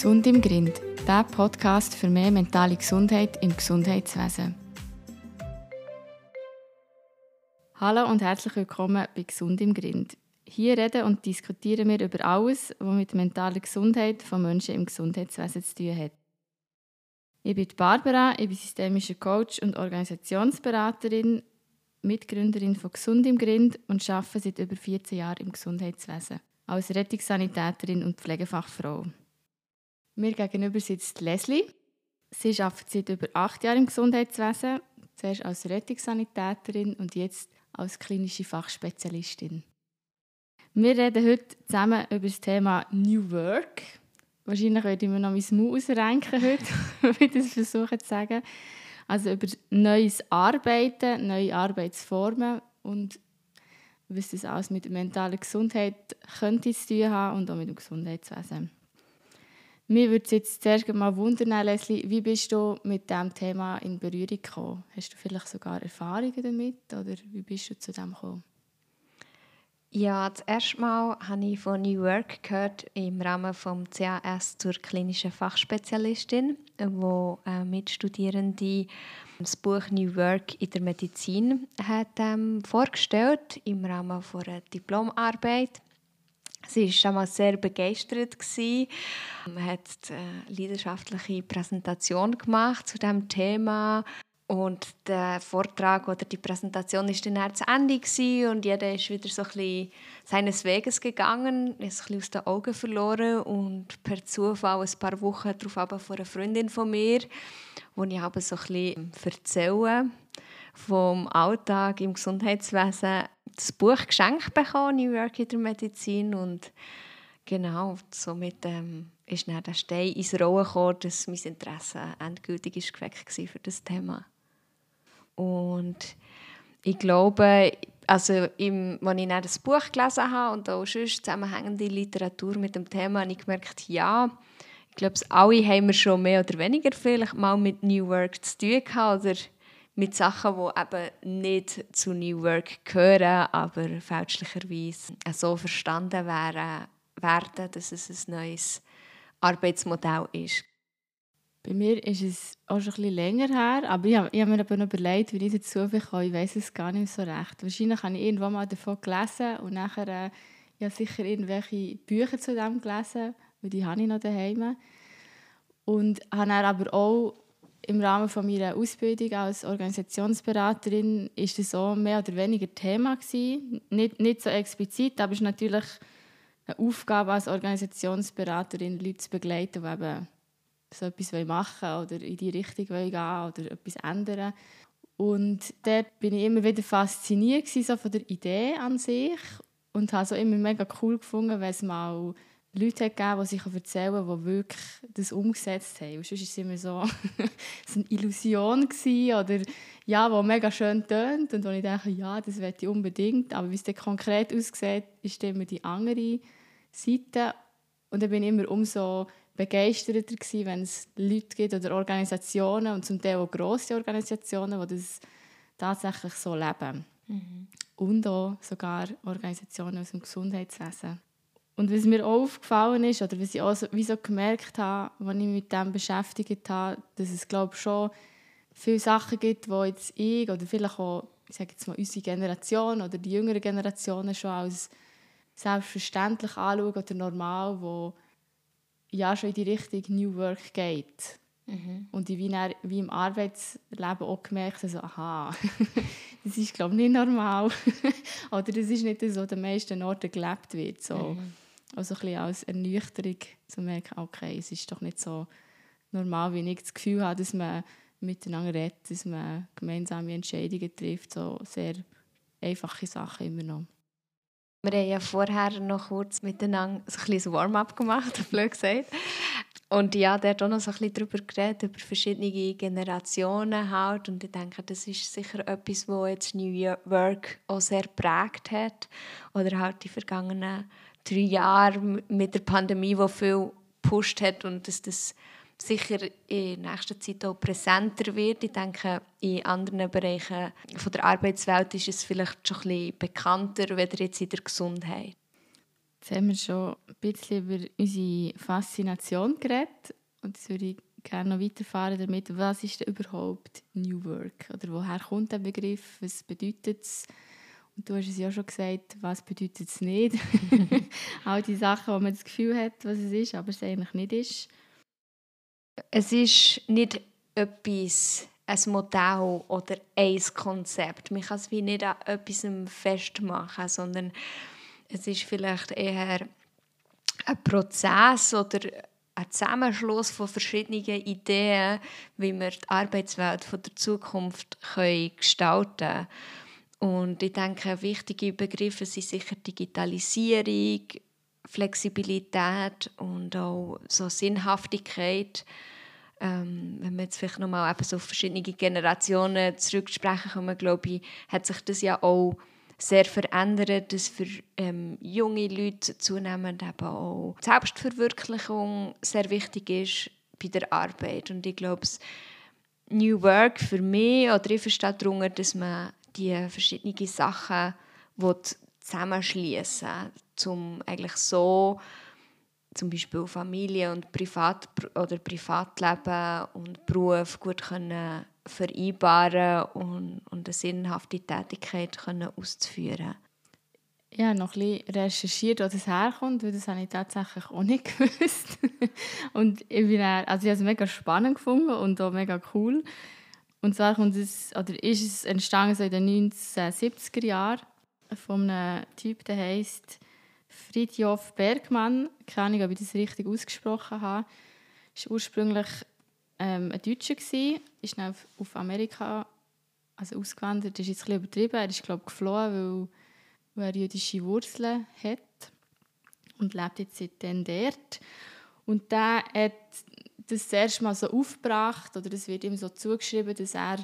Gesund im Grind, der Podcast für mehr mentale Gesundheit im Gesundheitswesen. Hallo und herzlich willkommen bei Gesund im Grind. Hier reden und diskutieren wir über alles, was mit mentaler Gesundheit von Menschen im Gesundheitswesen zu tun hat. Ich bin Barbara, ich bin systemischer Coach und Organisationsberaterin, Mitgründerin von Gesund im Grind und arbeite seit über 14 Jahren im Gesundheitswesen als Rettungssanitäterin und Pflegefachfrau. Mir gegenüber sitzt Leslie. Sie arbeitet seit über acht Jahren im Gesundheitswesen, zuerst als Rettungssanitäterin und jetzt als klinische Fachspezialistin. Wir reden heute zusammen über das Thema New Work. Wahrscheinlich werde ich mir noch mein Maus ausrenken heute, wenn ich das versuche zu sagen. Also über neues Arbeiten, neue Arbeitsformen und was das alles mit mentaler Gesundheit könnte zu tun haben und auch mit dem Gesundheitswesen. Mir würde es jetzt zuerst mal wundern, Leslie, wie bist du mit diesem Thema in Berührung gekommen? Hast du vielleicht sogar Erfahrungen damit oder wie bist du zu dem gekommen? Ja, das erste Mal habe ich von New Work gehört im Rahmen des CAS zur klinischen Fachspezialistin, wo äh, Mitstudierende das Buch New Work in der Medizin hat, ähm, vorgestellt im Rahmen einer Diplomarbeit. Sie war damals sehr begeistert. Man hat eine leidenschaftliche Präsentation gemacht zu diesem Thema und der Vortrag oder die Präsentation ist dann zu Ende gewesen und jeder ist wieder so ein bisschen seines Weges gegangen, ist ein bisschen aus den Augen verloren und per Zufall ein paar Wochen darauf von einer Freundin von mir, wo ich aber so ein bisschen erzähle vom Alltag im Gesundheitswesen, das Buch geschenkt bekommen, New York in der Medizin und genau, somit ähm, ist dann der Stein ins Rollen gekommen, dass mein Interesse endgültig ist geweckt war für das Thema. Und ich glaube, also im, als ich dann das Buch gelesen habe und auch sonst zusammenhängende Literatur mit dem Thema, habe ich gemerkt, ja, ich glaube, alle haben wir schon mehr oder weniger vielleicht mal mit New Work zu tun gehabt oder mit Sachen, die eben nicht zu New Work gehören, aber fälschlicherweise so verstanden werden, werden dass es ein neues Arbeitsmodell ist. Bei mir ist es auch schon ein länger her, aber ich habe, ich habe mir aber noch überlegt, wie ich dazu bekomme. Ich weiß es gar nicht so recht. Wahrscheinlich habe ich irgendwann mal davon gelesen und nachher äh, ja sicher irgendwelche Bücher zu dem gelesen, weil die habe ich noch daheim. Und habe dann aber auch im Rahmen von meiner Ausbildung als Organisationsberaterin ist das auch mehr oder weniger Thema gewesen. Nicht, nicht so explizit, aber es ist natürlich eine Aufgabe als Organisationsberaterin, Leute zu begleiten, die eben so etwas machen oder in die Richtung gehen oder etwas ändern. Und dort bin ich immer wieder fasziniert so von der Idee an sich und habe es immer mega cool gefunden, wenn es mal Leute gegeben, die sich erzählen die wirklich das umgesetzt haben. Und sonst war es immer so, so eine Illusion gewesen, oder ja, die mega schön tönt und wo ich denke, ja, das möchte ich unbedingt. Aber wie es dann konkret aussieht, ist immer die andere Seite. Und dann bin ich immer umso begeisterter gewesen, wenn es Leute gibt oder Organisationen und zum Teil auch grosse Organisationen, die das tatsächlich so leben. Mhm. Und auch sogar Organisationen aus dem Gesundheitswesen. Und was mir auch aufgefallen ist, oder was ich auch so, wie so gemerkt habe, als ich mich mit dem beschäftigt habe, dass es glaube schon viele Sachen gibt, die jetzt ich oder vielleicht auch ich sage jetzt mal, unsere Generation oder die jüngeren Generationen schon als selbstverständlich anschauen oder normal, wo ja schon in die Richtung New Work geht. Mhm. Und ich habe wie im Arbeitsleben auch gemerkt, also, aha, das ist glaube ich nicht normal. Oder das ist nicht so, an den meisten Orten gelebt wird. So. Mhm. Also ein bisschen als Ernüchterung zu merken, okay, es ist doch nicht so normal, wie ich das Gefühl habe, dass man miteinander redet, dass man gemeinsame Entscheidungen trifft, so sehr einfache Sachen immer noch. Wir haben ja vorher noch kurz miteinander so ein bisschen Warm-up gemacht, blöd gesagt. Und ja, der hat auch noch so ein bisschen darüber geredet, über verschiedene Generationen halt. Und ich denke, das ist sicher etwas, was jetzt New Work auch sehr prägt hat. Oder halt die vergangenen drei Jahre mit der Pandemie, die viel gepusht hat und dass das sicher in nächster Zeit auch präsenter wird. Ich denke, in anderen Bereichen von der Arbeitswelt ist es vielleicht schon ein bisschen bekannter, weder jetzt in der Gesundheit. Jetzt haben wir schon ein bisschen über unsere Faszination geredet und jetzt würde ich gerne noch weiterfahren damit, was ist denn überhaupt New Work? Oder woher kommt der Begriff? Was bedeutet es? Du hast es ja schon gesagt, was bedeutet es nicht? All die Sachen, wo man das Gefühl hat, was es ist, aber es eigentlich nicht ist. Es ist nicht etwas, ein Modell oder ein Konzept. Man kann es wie nicht an etwas festmachen, sondern es ist vielleicht eher ein Prozess oder ein Zusammenschluss von verschiedenen Ideen, wie wir die Arbeitswelt von der Zukunft können gestalten können. Und ich denke, wichtige Begriffe sind sicher Digitalisierung, Flexibilität und auch so Sinnhaftigkeit. Ähm, wenn wir jetzt vielleicht nochmal so auf verschiedene Generationen zurücksprechen können, glaube ich, hat sich das ja auch sehr verändert, dass für ähm, junge Leute zunehmend eben auch Selbstverwirklichung sehr wichtig ist bei der Arbeit. Und ich glaube, New Work für mich, oder ich verstehe darunter, dass man die verschiedenen Sachen zusammenschließen um eigentlich so zum Beispiel Familie und Privat oder Privatleben und Beruf gut können vereinbaren und, und eine sinnhafte Tätigkeit können auszuführen ja, noch ein bisschen recherchiert, wo das herkommt, weil das habe ich tatsächlich auch nicht gewusst. und ich, bin dann, also ich habe es mega spannend gefunden und auch mega cool. Und zwar kommt es, oder ist es entstanden so in den 1970er Jahren von einem Typ, der heißt Fridtjof Bergmann. Keine Ahnung, ob ich das richtig ausgesprochen habe. Er war ursprünglich ähm, ein Deutscher, ist dann auf, Amerika also ausgewandert. Das ist jetzt ein übertrieben. Er ist, glaube ich, geflohen, weil, weil er jüdische Wurzeln hat und lebt jetzt seitdem dort. Und der hat das, das erste Mal so aufgebracht, oder es wird ihm so zugeschrieben, dass er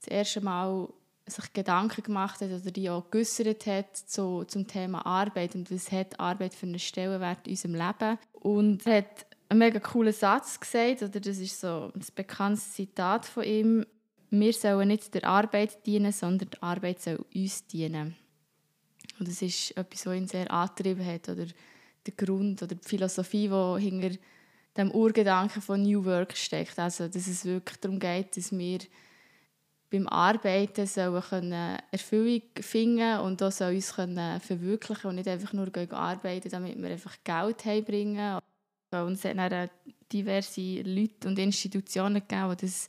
das erste Mal sich Gedanken gemacht hat oder die auch geäußert hat zu, zum Thema Arbeit und was hat Arbeit für einen Stellenwert in unserem Leben. Und er hat einen mega coolen Satz gesagt, oder das ist so ein bekanntes Zitat von ihm, wir sollen nicht der Arbeit dienen, sondern die Arbeit soll uns dienen. Und das ist etwas, was ihn sehr angetrieben hat, oder der Grund oder die Philosophie, die hinter dem Urgedanken von New Work steckt. Also, dass es wirklich darum geht, dass wir beim Arbeiten sollen Erfüllung finden und soll uns können verwirklichen und nicht einfach nur arbeiten, damit wir einfach Geld heimbringen. Und es hat dann diverse Leute und Institutionen gegeben, die das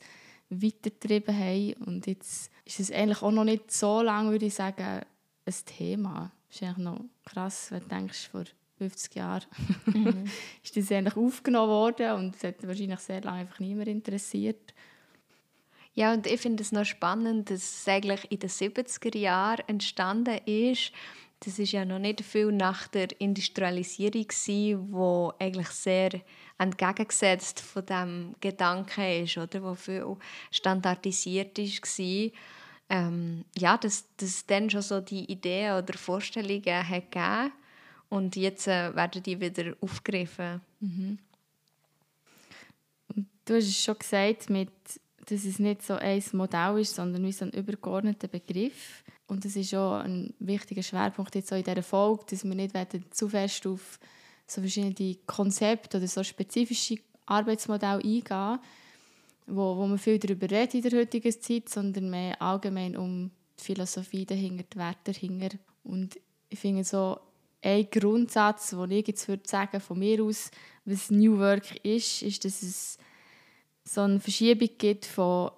weitergetrieben haben. Und jetzt ist es eigentlich auch noch nicht so lange, würde ich sagen, ein Thema. Das ist eigentlich noch krass, wenn du denkst, vor 50 Jahren mhm. ist das eigentlich aufgenommen worden und es hat wahrscheinlich sehr lange einfach niemand interessiert. Ja, und ich finde es noch spannend, dass es eigentlich in den 70er Jahren entstanden ist. Das ist ja noch nicht viel nach der Industrialisierung, gewesen, wo eigentlich sehr entgegengesetzt von dem Gedanken ist, oder, wo viel standardisiert ist. Ähm, ja, dass, dass dann schon so die Ideen oder Vorstellungen hat gegeben und jetzt äh, werden die wieder aufgegriffen. Mhm. Du hast es schon gesagt, mit, dass es nicht so ein Modell ist, sondern wie so ein übergeordneter Begriff. Und das ist auch ein wichtiger Schwerpunkt jetzt auch in dieser Folge, dass wir nicht zu fest auf so verschiedene Konzepte oder so spezifische Arbeitsmodelle eingehen, wo, wo man viel darüber redet in der heutigen Zeit, sondern mehr allgemein um die Philosophie dahinter, die Werte dahinter. Und ich finde so ein Grundsatz, den ich jetzt würde sagen, von mir aus, was New Work ist, ist, dass es so eine Verschiebung gibt von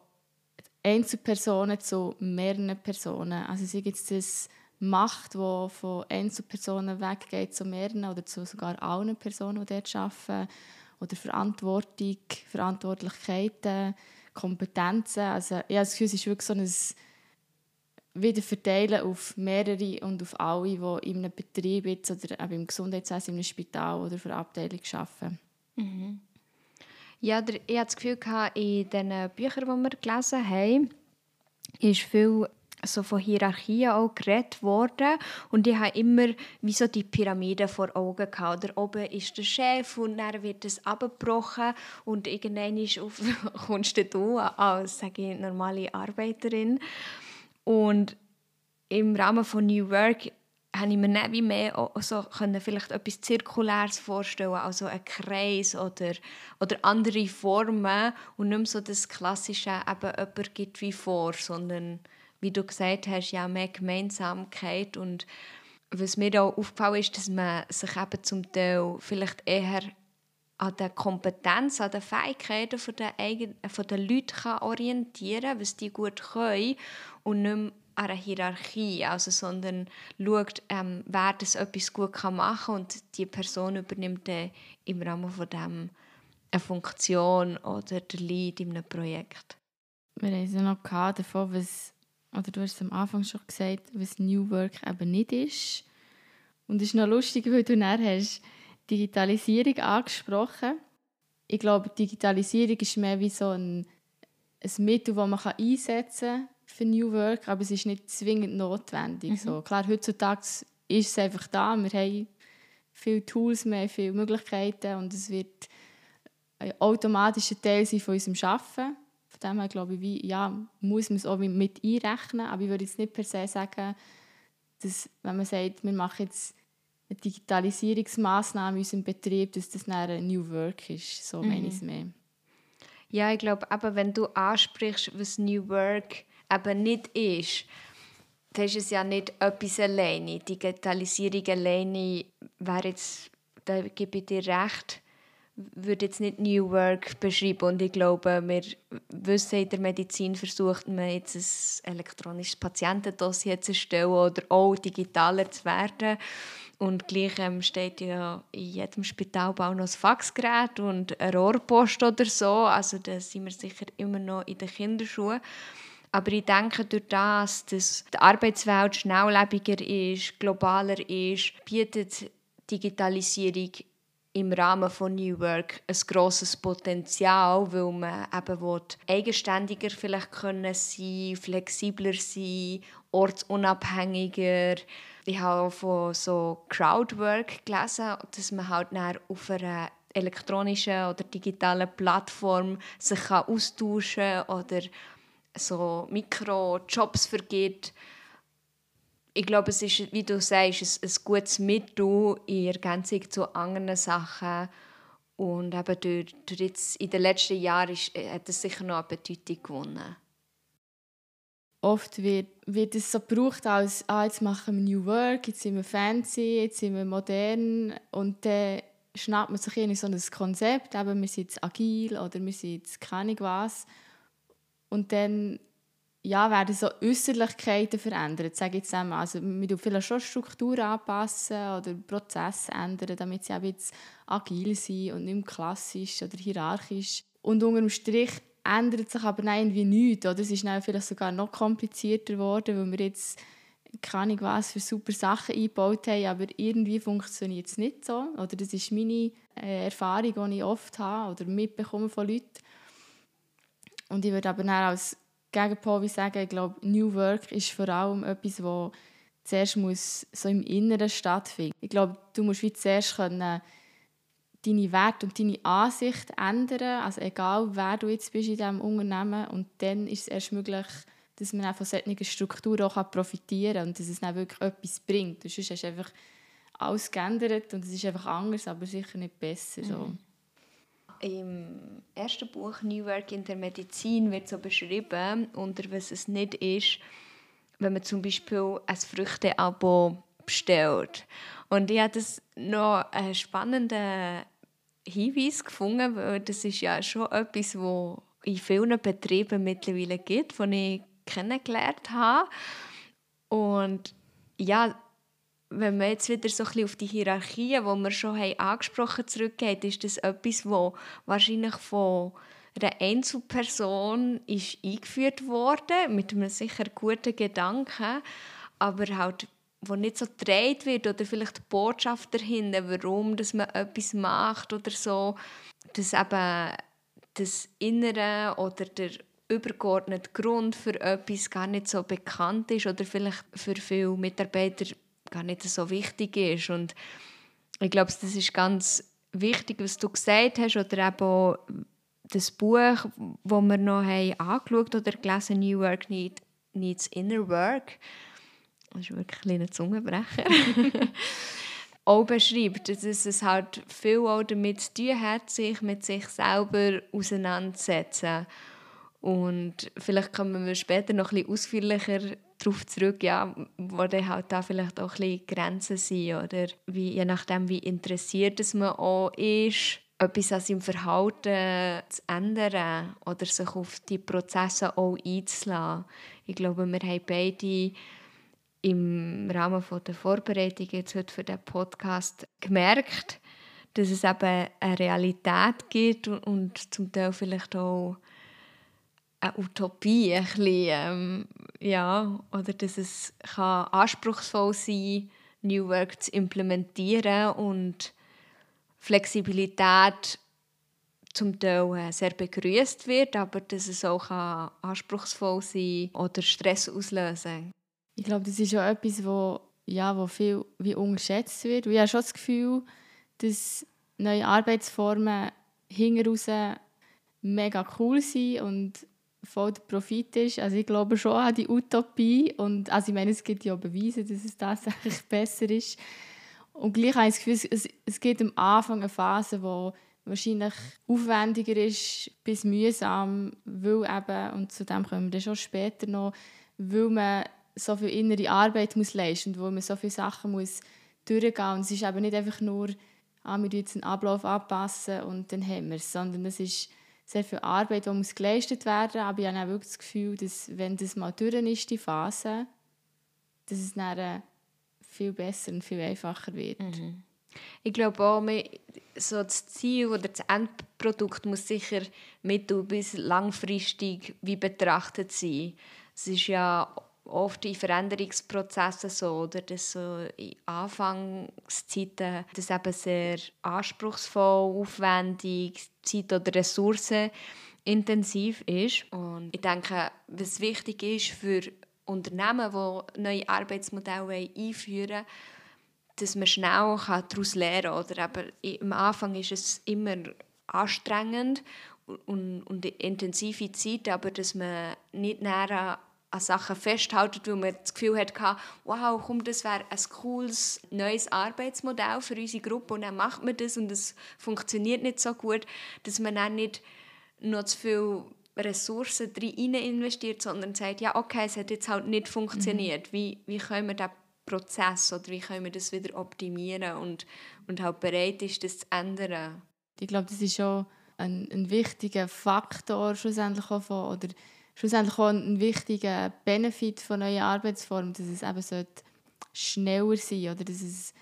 Einzelpersonen zu mehreren Personen. Also sei jetzt das Macht, die von Einzelpersonen weggeht zu mehreren oder zu sogar allen Personen, die dort arbeiten. Oder Verantwortung, Verantwortlichkeiten, Kompetenzen. Also ich habe das Gefühl, es ist wirklich so ein wieder verteilen auf mehrere und auf alle, die in einem Betrieb jetzt oder auch im Gesundheitswesen, in einem Spital oder für Abteilung arbeiten. Mhm. Ja, der, ich hatte das Gefühl, in den Büchern, die wir gelesen haben, ist viel so von Hierarchien auch geredet worden und ich habe immer wie so die Pyramide vor Augen gehabt. Da oben ist der Chef und dann wird es abgebrochen und irgendwann ist auf, kommst du als sage ich, normale Arbeiterin und im Rahmen von New Work habe ich mir nicht wie mehr so können vielleicht etwas Zirkuläres vorstellen, also ein Kreis oder, oder andere Formen und nicht mehr so das klassische, eben jemand gibt wie vor, sondern wie du gesagt hast, ja mehr Gemeinsamkeit. Und was mir auch aufgefallen ist, dass man sich eben zum Teil vielleicht eher an der Kompetenz, an den Fähigkeiten von der, eigen, von der Leute kann orientieren was die gut können und nicht mehr an einer Hierarchie, also, sondern schaut, ähm, wer das etwas gut kann machen kann und die Person übernimmt dann im Rahmen von dem eine Funktion oder der Lead in einem Projekt. Wir haben es ja noch davon, was, oder du hast es am Anfang schon gesagt, was New Work eben nicht ist. Und es ist noch lustig, weil du dann hast Digitalisierung angesprochen. Ich glaube, Digitalisierung ist mehr wie so ein, ein Mittel, das man einsetzen kann für New Work, aber es ist nicht zwingend notwendig. Mhm. So, klar, heutzutage ist es einfach da, wir haben viele Tools, wir haben viele Möglichkeiten und es wird ein automatischer Teil sein von unserem Arbeiten. Von dem her glaube ich, wie, ja, muss man es auch mit einrechnen, aber ich würde jetzt nicht per se sagen, dass, wenn man sagt, wir machen jetzt eine Digitalisierungsmaßnahme in unserem Betrieb, dass das ein New Work ist. So mhm. meine ich es mehr. Ja, ich glaube, aber wenn du ansprichst, was New Work eben nicht ist, dann ist es ja nicht etwas alleine. Digitalisierung alleine wäre jetzt, da gebe ich dir recht, würde jetzt nicht New Work beschreiben. Und ich glaube, wir wissen, in der Medizin versucht man jetzt ein elektronisches Patientendossier zu erstellen oder auch digitaler zu werden. Und gleich ähm, steht ja in jedem Spitalbau noch ein Faxgerät und eine Rohrpost oder so. Also da sind wir sicher immer noch in den Kinderschuhen. Aber ich denke, durch das, dass die Arbeitswelt schnelllebiger ist, globaler ist, bietet Digitalisierung im Rahmen von New Work ein grosses Potenzial, weil man eben will, eigenständiger vielleicht können sein, flexibler sein, ortsunabhängiger. Ich habe von so Crowdwork gelesen, dass man halt auf einer elektronischen oder digitalen Plattform sich kann austauschen oder so Mikrojobs vergibt. Ich glaube, es ist, wie du sagst, ein, ein gutes Mittel in Ergänzung zu anderen Sachen. Und eben durch, durch jetzt in den letzten Jahren ist, hat es sicher noch eine Bedeutung gewonnen oft wird, wird es so gebraucht als, ah, jetzt machen wir New Work, jetzt sind wir fancy, jetzt sind wir modern und dann schnappt man sich in so ein Konzept, eben, wir sind jetzt agil oder wir sind jetzt keine was und dann ja, werden so Äußerlichkeiten verändert, sage ich jetzt einmal. Also wir tun vielleicht schon Strukturen anpassen oder Prozesse ändern, damit sie eben jetzt agil sind und nicht mehr klassisch oder hierarchisch. Und unter dem Strich ändert sich aber irgendwie nichts. Oder? Es ist dann vielleicht sogar noch komplizierter geworden, weil wir jetzt keine Ahnung was für super Sachen eingebaut haben, aber irgendwie funktioniert es nicht so. Oder das ist meine äh, Erfahrung, die ich oft habe oder mitbekomme von Leuten. Und ich würde aber dann als Gegenpol sagen, ich glaube, New Work ist vor allem etwas, das zuerst muss so im Inneren stattfinden. Ich glaube, du musst wie zuerst können deine Werte und deine Ansicht ändern, also egal wer du jetzt bist in diesem Unternehmen und dann ist es erst möglich, dass man auch von solchen Strukturen auch profitieren kann und dass es dann wirklich etwas bringt. Sonst hast du einfach alles geändert und es ist einfach anders, aber sicher nicht besser. So. Mhm. Im ersten Buch «New Work in der Medizin» wird so beschrieben, unter was es nicht ist, wenn man zum Beispiel ein Früchteabo bestellt. Und ich habe das noch einen spannenden Hinweis gefunden, weil das ist ja schon etwas, wo in vielen Betrieben mittlerweile gibt, von ich kennengelernt habe. Und ja, wenn man jetzt wieder so auf die Hierarchien, die wir schon haben angesprochen zurückgeht, ist das etwas, wo wahrscheinlich von einer Einzelperson ist eingeführt wurde mit einem sicher guten Gedanken, aber halt wo nicht so gedreht wird oder vielleicht die Botschaft dahinter, warum dass man etwas macht oder so, dass eben das Innere oder der übergeordnete Grund für etwas gar nicht so bekannt ist oder vielleicht für viele Mitarbeiter gar nicht so wichtig ist. Und ich glaube, das ist ganz wichtig, was du gesagt hast oder eben auch das Buch, das wir noch haben angeschaut oder gelesen New Work Needs Inner Work das ist wirklich ein Zungenbrecher, auch beschreibt, dass es halt viel auch damit zu tun hat, sich mit sich selber auseinanderzusetzen. Und vielleicht kommen wir später noch ein bisschen ausführlicher darauf zurück, ja, wo dann halt da vielleicht auch ein bisschen Grenzen sind oder wie, je nachdem, wie interessiert es man auch ist, etwas an seinem Verhalten zu ändern oder sich auf die Prozesse auch einzulassen. Ich glaube, wir haben beide im Rahmen der Vorbereitung jetzt heute für den Podcast gemerkt, dass es eben eine Realität gibt und zum Teil vielleicht auch eine Utopie, ein bisschen, ähm, ja, oder dass es kann anspruchsvoll sein New Work zu implementieren und Flexibilität zum Teil äh, sehr begrüßt wird, aber dass es auch anspruchsvoll sein oder Stress auslösen Ich glaube, das ist auch etwas, wo, ja, wo viel wie unterschätzt wird. ich habe schon das Gefühl, dass neue Arbeitsformen hinten raus mega cool sind und voll der Profit ist. Also ich glaube schon an die Utopie und also ich meine, es gibt ja Beweise, dass es tatsächlich besser ist. Und gleich habe ich das Gefühl, es, es gibt am Anfang eine Phase, die wahrscheinlich aufwendiger ist bis mühsam, weil eben, und zu dem kommen wir dann schon später noch, weil man so viel innere Arbeit muss leisten muss, weil man so viele Sachen muss durchgehen muss. Und es ist eben nicht einfach nur, ah, wir jetzt einen Ablauf anpassen und dann haben wir es, sondern es ist sehr viel Arbeit, die muss geleistet werden Aber ich habe wirklich das Gefühl, dass wenn das mal durch ist, die Phase, dass es dann viel besser und viel einfacher wird. Mhm. Ich glaube auch, so das Ziel oder das Endprodukt muss sicher mittel- bis langfristig wie betrachtet sein. Es ist ja oft in Veränderungsprozessen so, oder dass so in Anfangszeiten das eben sehr anspruchsvoll, aufwendig, zeit- oder ressourcenintensiv ist. Und ich denke, was wichtig ist für Unternehmen, die neue Arbeitsmodelle einführen wollen, dass man schnell daraus lernen kann. Oder eben, am Anfang ist es immer anstrengend und, und intensive Zeit, aber dass man nicht näher an Sachen festhalten, weil man das Gefühl hatte, wow, komm, das wäre ein cooles neues Arbeitsmodell für unsere Gruppe und dann macht man das und es funktioniert nicht so gut, dass man dann nicht noch zu viel Ressourcen rein investiert, sondern sagt, ja, okay, es hat jetzt halt nicht funktioniert. Mhm. Wie, wie können wir diesen Prozess oder wie können wir das wieder optimieren und, und halt bereit ist, das zu ändern? Ich glaube, das ist schon ein, ein wichtiger Faktor schlussendlich auch von, oder schlussendlich auch ein wichtiger Benefit von neuen Arbeitsformen, dass es eben schneller sein oder dass es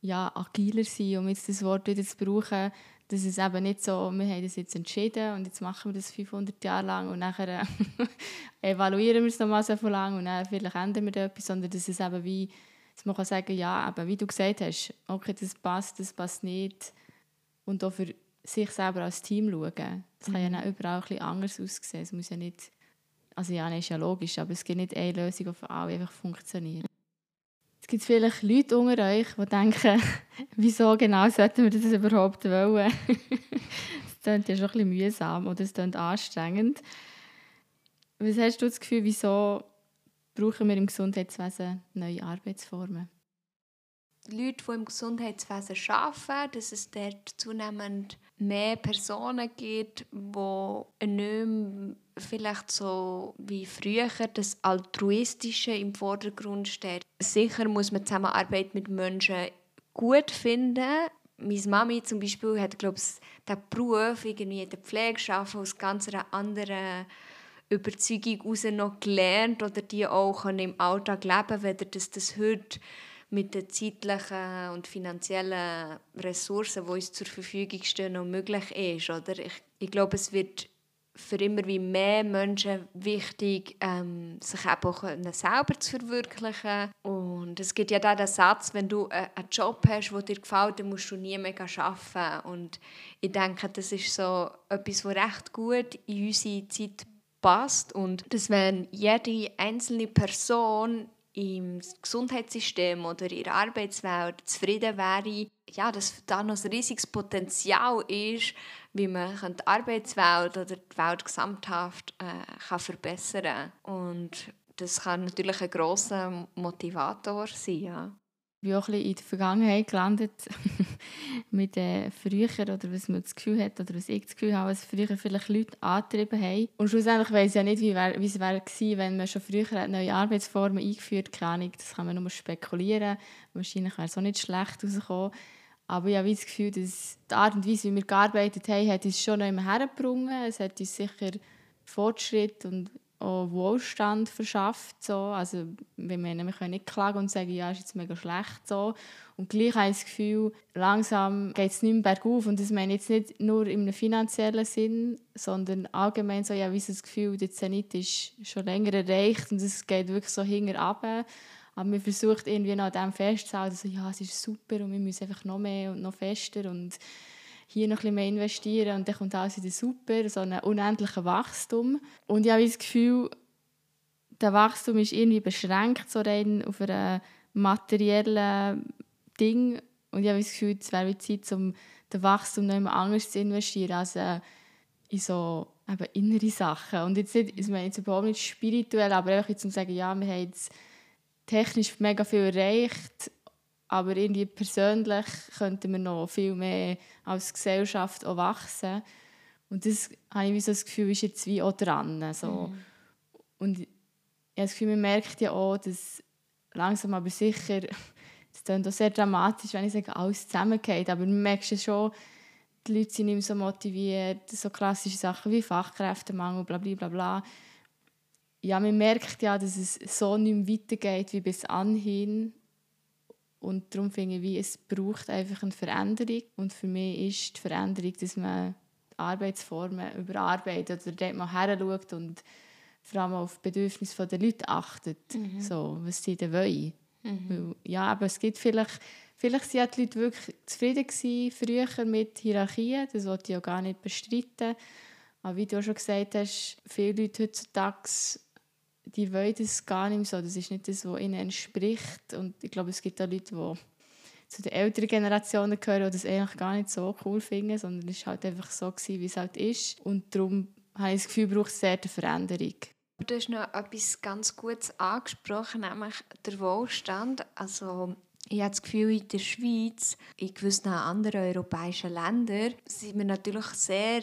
ja, agiler sein, um jetzt das Wort wieder zu brauchen, dass es eben nicht so, wir haben das jetzt entschieden und jetzt machen wir das 500 Jahre lang und nachher evaluieren wir es nochmal so lang und dann vielleicht ändern wir da etwas, sondern dass es eben wie, dass man kann sagen, ja, eben, wie du gesagt hast, okay, das passt, das passt nicht und auch für sich selber als Team schauen. Das mhm. kann ja mhm. auch überall ein bisschen anders aussehen. Es muss ja nicht, also ja, das ist ja logisch, aber es gibt nicht eine Lösung, die für alle einfach funktioniert. Es gibt vielleicht Leute unter euch, die denken, wieso genau sollten wir das überhaupt wollen? Es klingt ja schon ein bisschen mühsam oder es klingt anstrengend. Was hast du das Gefühl, wieso brauchen wir im Gesundheitswesen neue Arbeitsformen? Leute, die im Gesundheitswesen arbeiten, dass es dort zunehmend mehr Personen gibt, die nicht vielleicht so wie früher das Altruistische im Vordergrund steht. Sicher muss man Zusammenarbeit mit Menschen gut finden. Meine Mami zum Beispiel hat, glaube ich, den Beruf irgendwie in der Pflege arbeiten, aus ganz einer anderen Überzeugung heraus noch gelernt oder die auch im Alltag leben, weder dass das heute mit den zeitlichen und finanziellen Ressourcen, die uns zur Verfügung stehen, noch möglich ist. Oder? Ich, ich glaube, es wird für immer wie mehr Menschen wichtig, ähm, sich auch selber zu verwirklichen. Und es gibt ja da den Satz, wenn du einen Job hast, der dir gefällt, dann musst du nie mehr arbeiten. Und ich denke, das ist so etwas, was recht gut in unsere Zeit passt. Und dass wenn jede einzelne Person im Gesundheitssystem oder in der Arbeitswelt zufrieden wäre, ja, dass da noch ein riesiges Potenzial ist, wie man die Arbeitswelt oder die Welt gesamthaft äh, kann verbessern kann. Und das kann natürlich ein grosser Motivator sein, ja. Bin auch in der Vergangenheit gelandet, mit äh, früher, oder was man das Gefühl hat, oder was ich das Gefühl habe, was früher vielleicht Leute angetrieben haben. Und schlussendlich weiß ich ja nicht, wie, wär, wie es wäre gewesen, wenn man schon früher neue Arbeitsformen eingeführt hat. Das kann man nur spekulieren. Wahrscheinlich wäre es auch nicht schlecht rausgekommen. Aber ich habe das Gefühl, dass die Art und Weise, wie wir gearbeitet haben, hat uns schon noch immer hergebracht. Es hat uns sicher Fortschritt und auch Wohlstand verschafft. So. Also, wir, meinen, wir können nicht klagen und sagen, ja, ist jetzt mega schlecht. So. Und gleich habe ich das Gefühl, langsam geht es nicht mehr bergauf. Und das meine ich jetzt nicht nur im finanziellen Sinn, sondern allgemein so, ja, wie das Gefühl, der Zenit ist schon länger erreicht und es geht wirklich so hinter runter. Aber man versucht irgendwie noch an dem festzuhalten, so, ja, es ist super und wir müssen einfach noch mehr und noch fester und hier noch ein bisschen mehr investieren und dann kommt alles wieder super, so ein unendliches Wachstum. Und ich habe das Gefühl, der Wachstum ist irgendwie beschränkt so rein auf ein materielles Ding und ich habe das Gefühl, es wäre Zeit, um den Wachstum noch immer anders zu investieren, also in so eben innere Sachen. Und jetzt nicht, ich meine jetzt überhaupt nicht spirituell, aber einfach zu sagen, ja, wir haben jetzt technisch mega viel erreicht, aber irgendwie persönlich könnten wir noch viel mehr als Gesellschaft auch wachsen. Und das habe ich so das Gefühl, ist jetzt wie auch dran. So. Mhm. Und ich habe das Gefühl, man merkt ja auch, dass langsam aber sicher, das klingt auch sehr dramatisch, wenn ich sage, alles zusammengeht, aber man merkt schon, die Leute sind nicht mehr so motiviert, so klassische Sachen wie Fachkräftemangel, bla bla bla bla. Ja, man merkt ja, dass es so nicht mehr weitergeht wie bis anhin und darum finde ich, wie es braucht einfach eine Veränderung. Und für mich ist die Veränderung, dass man die Arbeitsformen überarbeitet oder dort mal her schaut und vor allem auf die Bedürfnisse der Leute achtet, mhm. so, was sie denn wollen. Mhm. Ja, aber es gibt vielleicht, vielleicht sind die Leute wirklich zufrieden gewesen, früher mit Hierarchien, das wollte ich ja gar nicht bestreiten. Aber wie du auch schon gesagt hast, viele Leute heutzutage die wollen das gar nicht mehr so. Das ist nicht das, was ihnen entspricht. Und ich glaube, es gibt auch Leute, die zu den älteren Generationen gehören, die das eigentlich gar nicht so cool finden, sondern es war halt einfach so, gewesen, wie es halt ist. Und darum habe ich das Gefühl, braucht es sehr eine Veränderung. Du hast noch etwas ganz Gutes angesprochen, nämlich der Wohlstand. Also ich habe das Gefühl, in der Schweiz, in gewissen anderen europäischen Ländern, sind wir natürlich sehr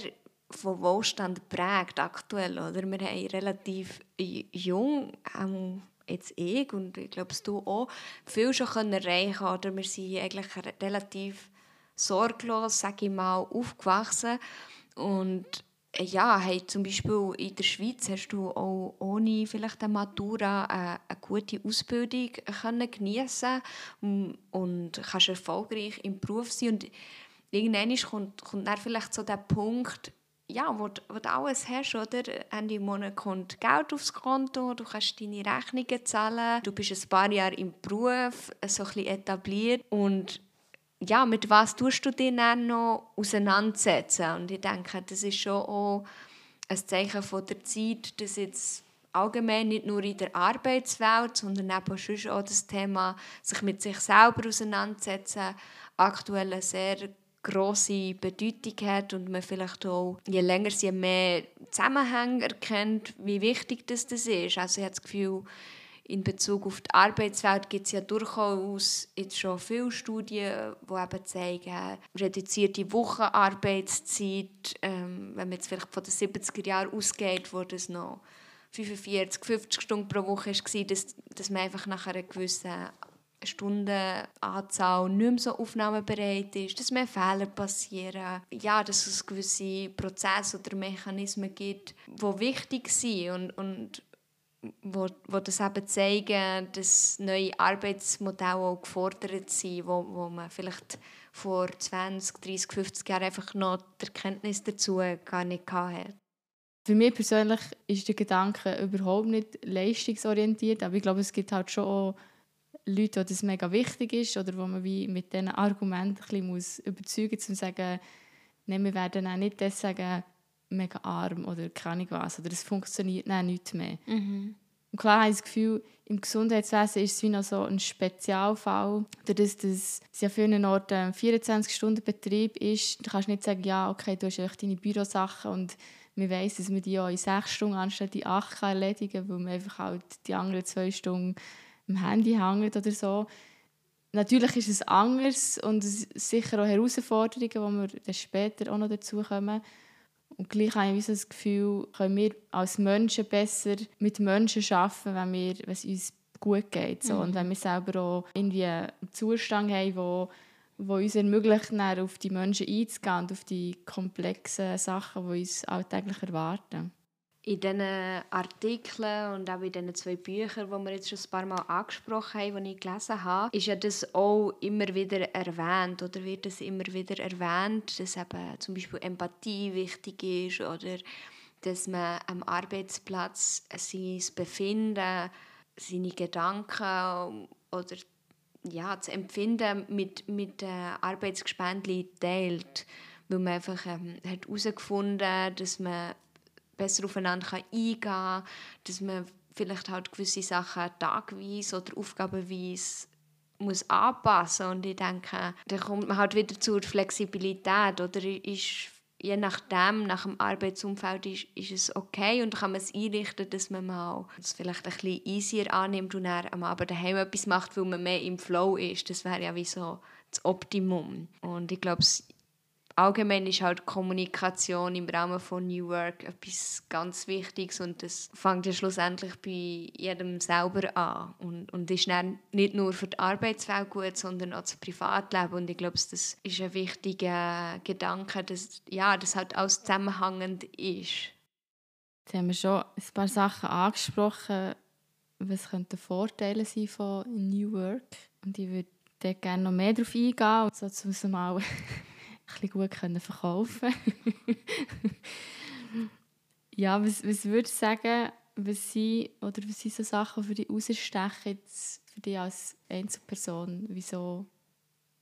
von Wohlstand prägt aktuell. Oder? Wir haben relativ jung, auch jetzt ich und ich glaube du auch, viel schon können erreichen oder Wir sind eigentlich relativ sorglos, sage ich mal, aufgewachsen und ja, hey, zum Beispiel in der Schweiz hast du auch ohne vielleicht eine Matura eine, eine gute Ausbildung können geniessen und kannst erfolgreich im Beruf sein und irgendwann kommt, kommt dann vielleicht so der Punkt, ja, wo, wo du alles hast, oder? Ende Monat kommt Geld aufs Konto, du kannst deine Rechnungen zahlen, du bist ein paar Jahre im Beruf, so ein bisschen etabliert und ja, mit was tust du dich dann noch auseinandersetzen? Und ich denke, das ist schon auch ein Zeichen von der Zeit, dass jetzt allgemein nicht nur in der Arbeitswelt, sondern eben schon auch das Thema sich mit sich selber auseinandersetzen aktuell sehr grosse Bedeutung hat und man vielleicht auch, je länger sie mehr Zusammenhänge erkennt, wie wichtig das, das ist. Also ich habe das Gefühl, in Bezug auf die Arbeitswelt gibt es ja durchaus jetzt schon viele Studien, die eben zeigen, reduzierte Wochenarbeitszeit, ähm, wenn man jetzt vielleicht von den 70er Jahren ausgeht, wo das noch 45, 50 Stunden pro Woche war, dass, dass man einfach nach einer gewissen Stundenanzahl nicht mehr so aufnahmebereit ist, dass mehr Fehler passieren, ja, dass es gewisse Prozesse oder Mechanismen gibt, die wichtig sind und, und wo, wo das eben zeigen, dass neue Arbeitsmodelle auch gefordert sind, wo, wo man vielleicht vor 20, 30, 50 Jahren einfach noch die Erkenntnis dazu gar nicht hatte. Für mich persönlich ist der Gedanke überhaupt nicht leistungsorientiert, aber ich glaube, es gibt halt schon auch Leute, die das mega wichtig ist oder wo man wie mit diesen Argumenten ein bisschen muss überzeugen muss, um zu sagen, nee, wir werden auch nicht das sagen, mega arm oder keine Ahnung was, oder es funktioniert dann nicht mehr. Mhm. Und klar habe ich das Gefühl, im Gesundheitswesen ist es wie noch so ein Spezialfall. Dadurch, dass es ja vielen Orten ein 24-Stunden-Betrieb ist, du kannst nicht sagen, ja, okay, du hast echt deine Bürosachen und man weiß, dass man die auch in sechs Stunden anstatt die acht kann erledigen kann, weil man einfach halt die anderen zwei Stunden am Handy hängt oder so. Natürlich ist es anders und es sicher auch Herausforderungen, die wir dann später auch noch dazu kommen. Und gleich habe ich das Gefühl, können wir als Menschen besser mit Menschen arbeiten, wenn, wir, wenn es uns gut geht. So. Mhm. Und wenn wir selber auch irgendwie einen Zustand haben, wo, wo uns ermöglicht, auf die Menschen einzugehen und auf die komplexen Sachen, die uns alltäglich erwarten in diesen Artikeln und auch in diesen zwei Büchern, die wir jetzt schon ein paar Mal angesprochen haben, die ich gelesen habe, ist ja das auch immer wieder erwähnt oder wird es immer wieder erwähnt, dass eben zum Beispiel Empathie wichtig ist oder dass man am Arbeitsplatz sein Befinden, seine Gedanken oder ja, das Empfinden mit, mit äh, Arbeitsgespendli teilt, weil man einfach ähm, hat herausgefunden dass man besser aufeinander eingehen kann, dass man vielleicht halt gewisse Sachen tagweise oder aufgabenweise muss anpassen und ich denke, dann kommt man halt wieder zur Flexibilität oder ist je nachdem, nach dem Arbeitsumfeld ist, ist es okay und kann man es einrichten, dass man mal es vielleicht ein bisschen easier annimmt und dann am Abend daheim etwas macht, weil man mehr im Flow ist. Das wäre ja wie so das Optimum. Und ich glaube, allgemein ist halt Kommunikation im Rahmen von New Work etwas ganz Wichtiges und das fängt ja schlussendlich bei jedem selber an und, und ist dann nicht nur für die Arbeitswelt gut, sondern auch das Privatleben und ich glaube, das ist ein wichtiger Gedanke, dass ja, das halt alles zusammenhängend ist. Jetzt haben wir schon ein paar Sachen angesprochen, was könnten Vorteile sein von New Work und ich würde gerne noch mehr darauf eingehen, so zum mal bisschen gut können verkaufen Ja, was, was würdest du sagen, was sind, oder was sind so Sachen, für die rausstechen für dich als Einzelperson? Wieso,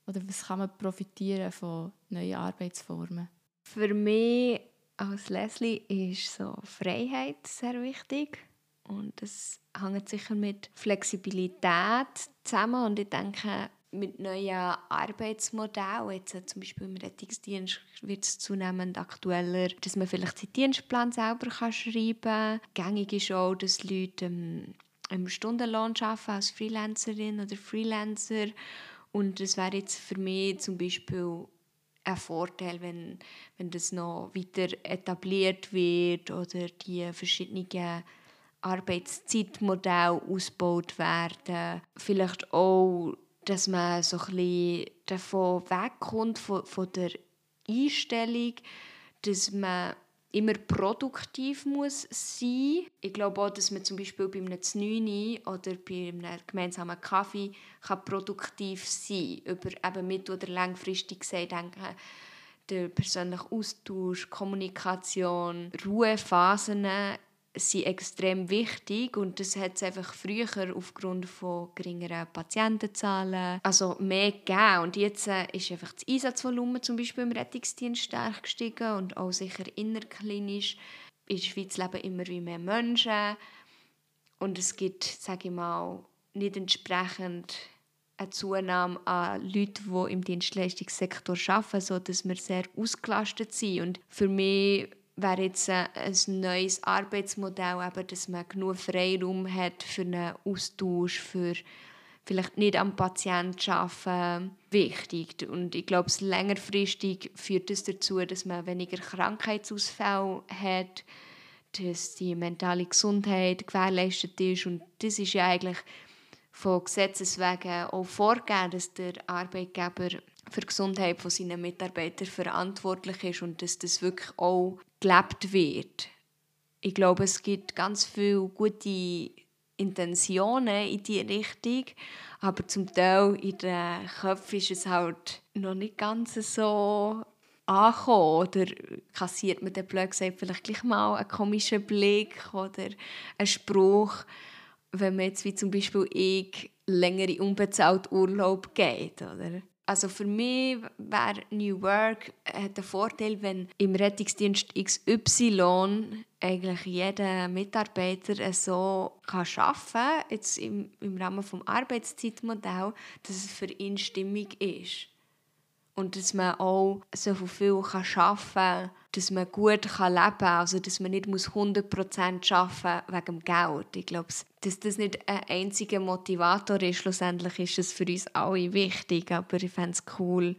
oder was kann man profitieren von neuen Arbeitsformen? Für mich als Leslie ist so Freiheit sehr wichtig. Und das hängt sicher mit Flexibilität zusammen. Und ich denke, mit neuen Arbeitsmodellen, jetzt zum Beispiel im Rettungsdienst wird es zunehmend aktueller, dass man vielleicht den Dienstplan selber kann schreiben kann. Gängig ist auch, dass Leute ähm, im Stundenlohn arbeiten als Freelancerin oder Freelancer und das wäre jetzt für mich zum Beispiel ein Vorteil, wenn, wenn das noch weiter etabliert wird oder die verschiedenen Arbeitszeitmodelle ausgebaut werden. Vielleicht auch dass man so ein davon wegkommt, von, von der Einstellung, dass man immer produktiv muss sein Ich glaube auch, dass man zum Beispiel bei einem Znüni oder bei einem gemeinsamen Kaffee kann produktiv sein kann. Über eben mit- oder langfristig gesehen denke der persönliche Austausch, Kommunikation, Ruhephasen sind extrem wichtig und das hat es einfach früher aufgrund von geringeren Patientenzahlen also mehr gegeben. Und jetzt äh, ist einfach das Einsatzvolumen zum Beispiel im Rettungsdienst stark gestiegen und auch sicher innerklinisch in der Schweiz leben immer wie mehr Menschen und es gibt, sage ich mal, nicht entsprechend eine Zunahme an Leuten, die im Dienstleistungssektor arbeiten, sodass wir sehr ausgelastet sind. Und für mich wäre jetzt ein neues Arbeitsmodell, eben, dass man genug Freiraum hat für einen Austausch, für vielleicht nicht am Patienten arbeiten, wichtig. Und ich glaube, längerfristig führt das dazu, dass man weniger Krankheitsausfälle hat, dass die mentale Gesundheit gewährleistet ist. Und das ist ja eigentlich von Gesetzes wegen auch vorgegeben, dass der Arbeitgeber für die Gesundheit seiner Mitarbeiter verantwortlich ist und dass das wirklich auch gelebt wird. Ich glaube, es gibt ganz viele gute Intentionen in diese Richtung, aber zum Teil in den Köpfen ist es halt noch nicht ganz so angekommen. Oder kassiert man dann blöd vielleicht gleich mal einen komischen Blick oder einen Spruch, wenn man jetzt wie zum Beispiel ich längere unbezahlte Urlaub geht. Oder? Also für mich wäre New Work hat den Vorteil, wenn im Rettungsdienst XY eigentlich jeder Mitarbeiter so kann arbeiten kann, jetzt im, im Rahmen des Arbeitszeitmodells, dass es für ihn stimmig ist. Und dass man auch so viel arbeiten kann, dass man gut leben kann, also dass man nicht 100% arbeiten muss wegen dem Geld. Ich glaube, dass das nicht ein einziger Motivator ist. Schlussendlich ist es für uns alle wichtig, aber ich fände es cool,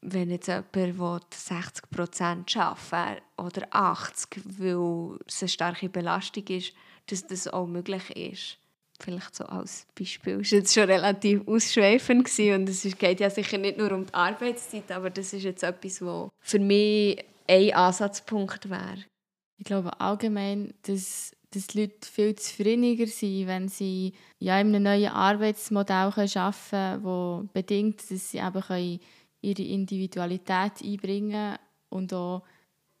wenn jetzt jemand 60% arbeiten oder 80%, weil es eine starke Belastung ist, dass das auch möglich ist vielleicht so als Beispiel, das war jetzt schon relativ ausschweifend und es geht ja sicher nicht nur um die Arbeitszeit, aber das ist jetzt etwas, was für mich ein Ansatzpunkt wäre. Ich glaube allgemein, dass, dass die Leute viel zufriedeniger sind, wenn sie ja, in einem neuen Arbeitsmodell arbeiten können, das bedingt, dass sie eben ihre Individualität einbringen können und auch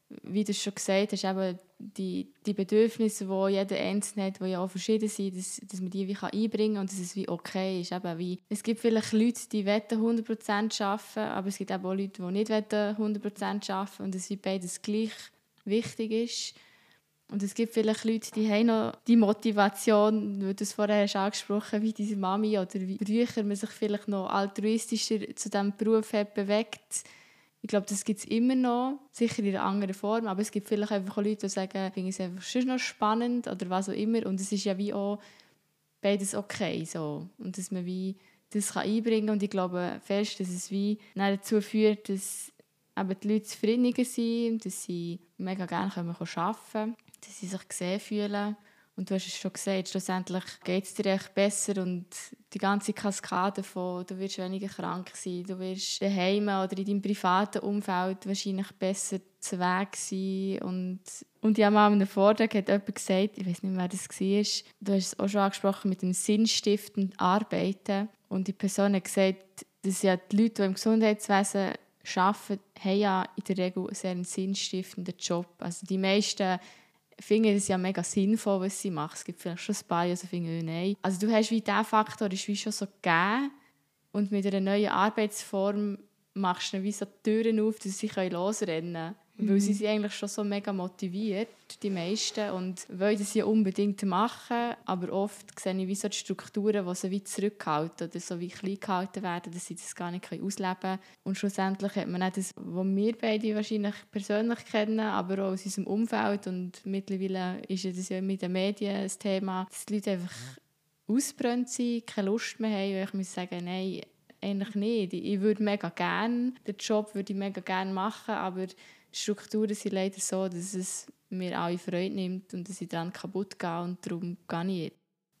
wie du schon gesagt hast, eben die, die Bedürfnisse, die jeder Einzelne hat, die ja auch verschieden sind, dass, dass man die wie kann einbringen kann und dass es wie okay ist. Eben wie, es gibt vielleicht Leute, die 100% arbeiten aber es gibt auch Leute, die nicht 100% arbeiten und dass beides gleich wichtig ist. Und es gibt vielleicht Leute, die haben noch die Motivation, wie du es vorher hast angesprochen wie diese Mami oder wie früher man sich vielleicht noch altruistischer zu diesem Beruf hat bewegt ich glaube, das gibt es immer noch, sicher in einer anderen Form, aber es gibt vielleicht einfach auch Leute, die sagen, ich finde es einfach schon noch spannend oder was auch immer. Und es ist ja wie auch beides okay so. Und dass man wie das kann einbringen und ich glaube fest, dass es wie dazu führt, dass eben die Leute zufriedener sind, dass sie mega gerne arbeiten können, dass sie sich gesehen fühlen und du hast es schon gesagt, schlussendlich geht es dir echt besser und die ganze Kaskade von du wirst weniger krank sein, du wirst daheim oder in deinem privaten Umfeld wahrscheinlich besser zu Weg sein und und ja mal in einem Vortrag hat jemand gesagt, ich weiß nicht mehr, wer das war, du hast es auch schon angesprochen mit dem sinnstiftenden Arbeiten und die Person hat gesagt, dass ja die Leute, die im Gesundheitswesen arbeiten, haben ja in der Regel einen sehr sinnstiftenden Job. Also die meisten finde es ja mega sinnvoll, was sie macht. Es gibt vielleicht schon ein paar, also finde ich, nein. Also du hast wie diesen Faktor ist wie schon so gegeben und mit einer neuen Arbeitsform machst du wie so Türen auf, dass sie losrennen können. Mhm. Weil sie sind eigentlich schon so mega motiviert, die meisten, und wollen das ja unbedingt machen, aber oft sehe ich wie so die Strukturen, die sie wie zurückhalten oder so wie klein gehalten werden, dass sie das gar nicht ausleben können. Und schlussendlich hat man auch das, was wir beide wahrscheinlich persönlich kennen, aber auch aus unserem Umfeld und mittlerweile ist das ja mit den Medien ein Thema, dass die Leute einfach ausbrennt sind, keine Lust mehr haben, und ich muss sagen, nein, eigentlich nicht. Ich würde mega gerne, den Job würde ich mega gerne machen, aber die Strukturen sind leider so, dass es mir alle Freude nimmt und dass ich dann kaputt gehe und darum gehe ich nicht.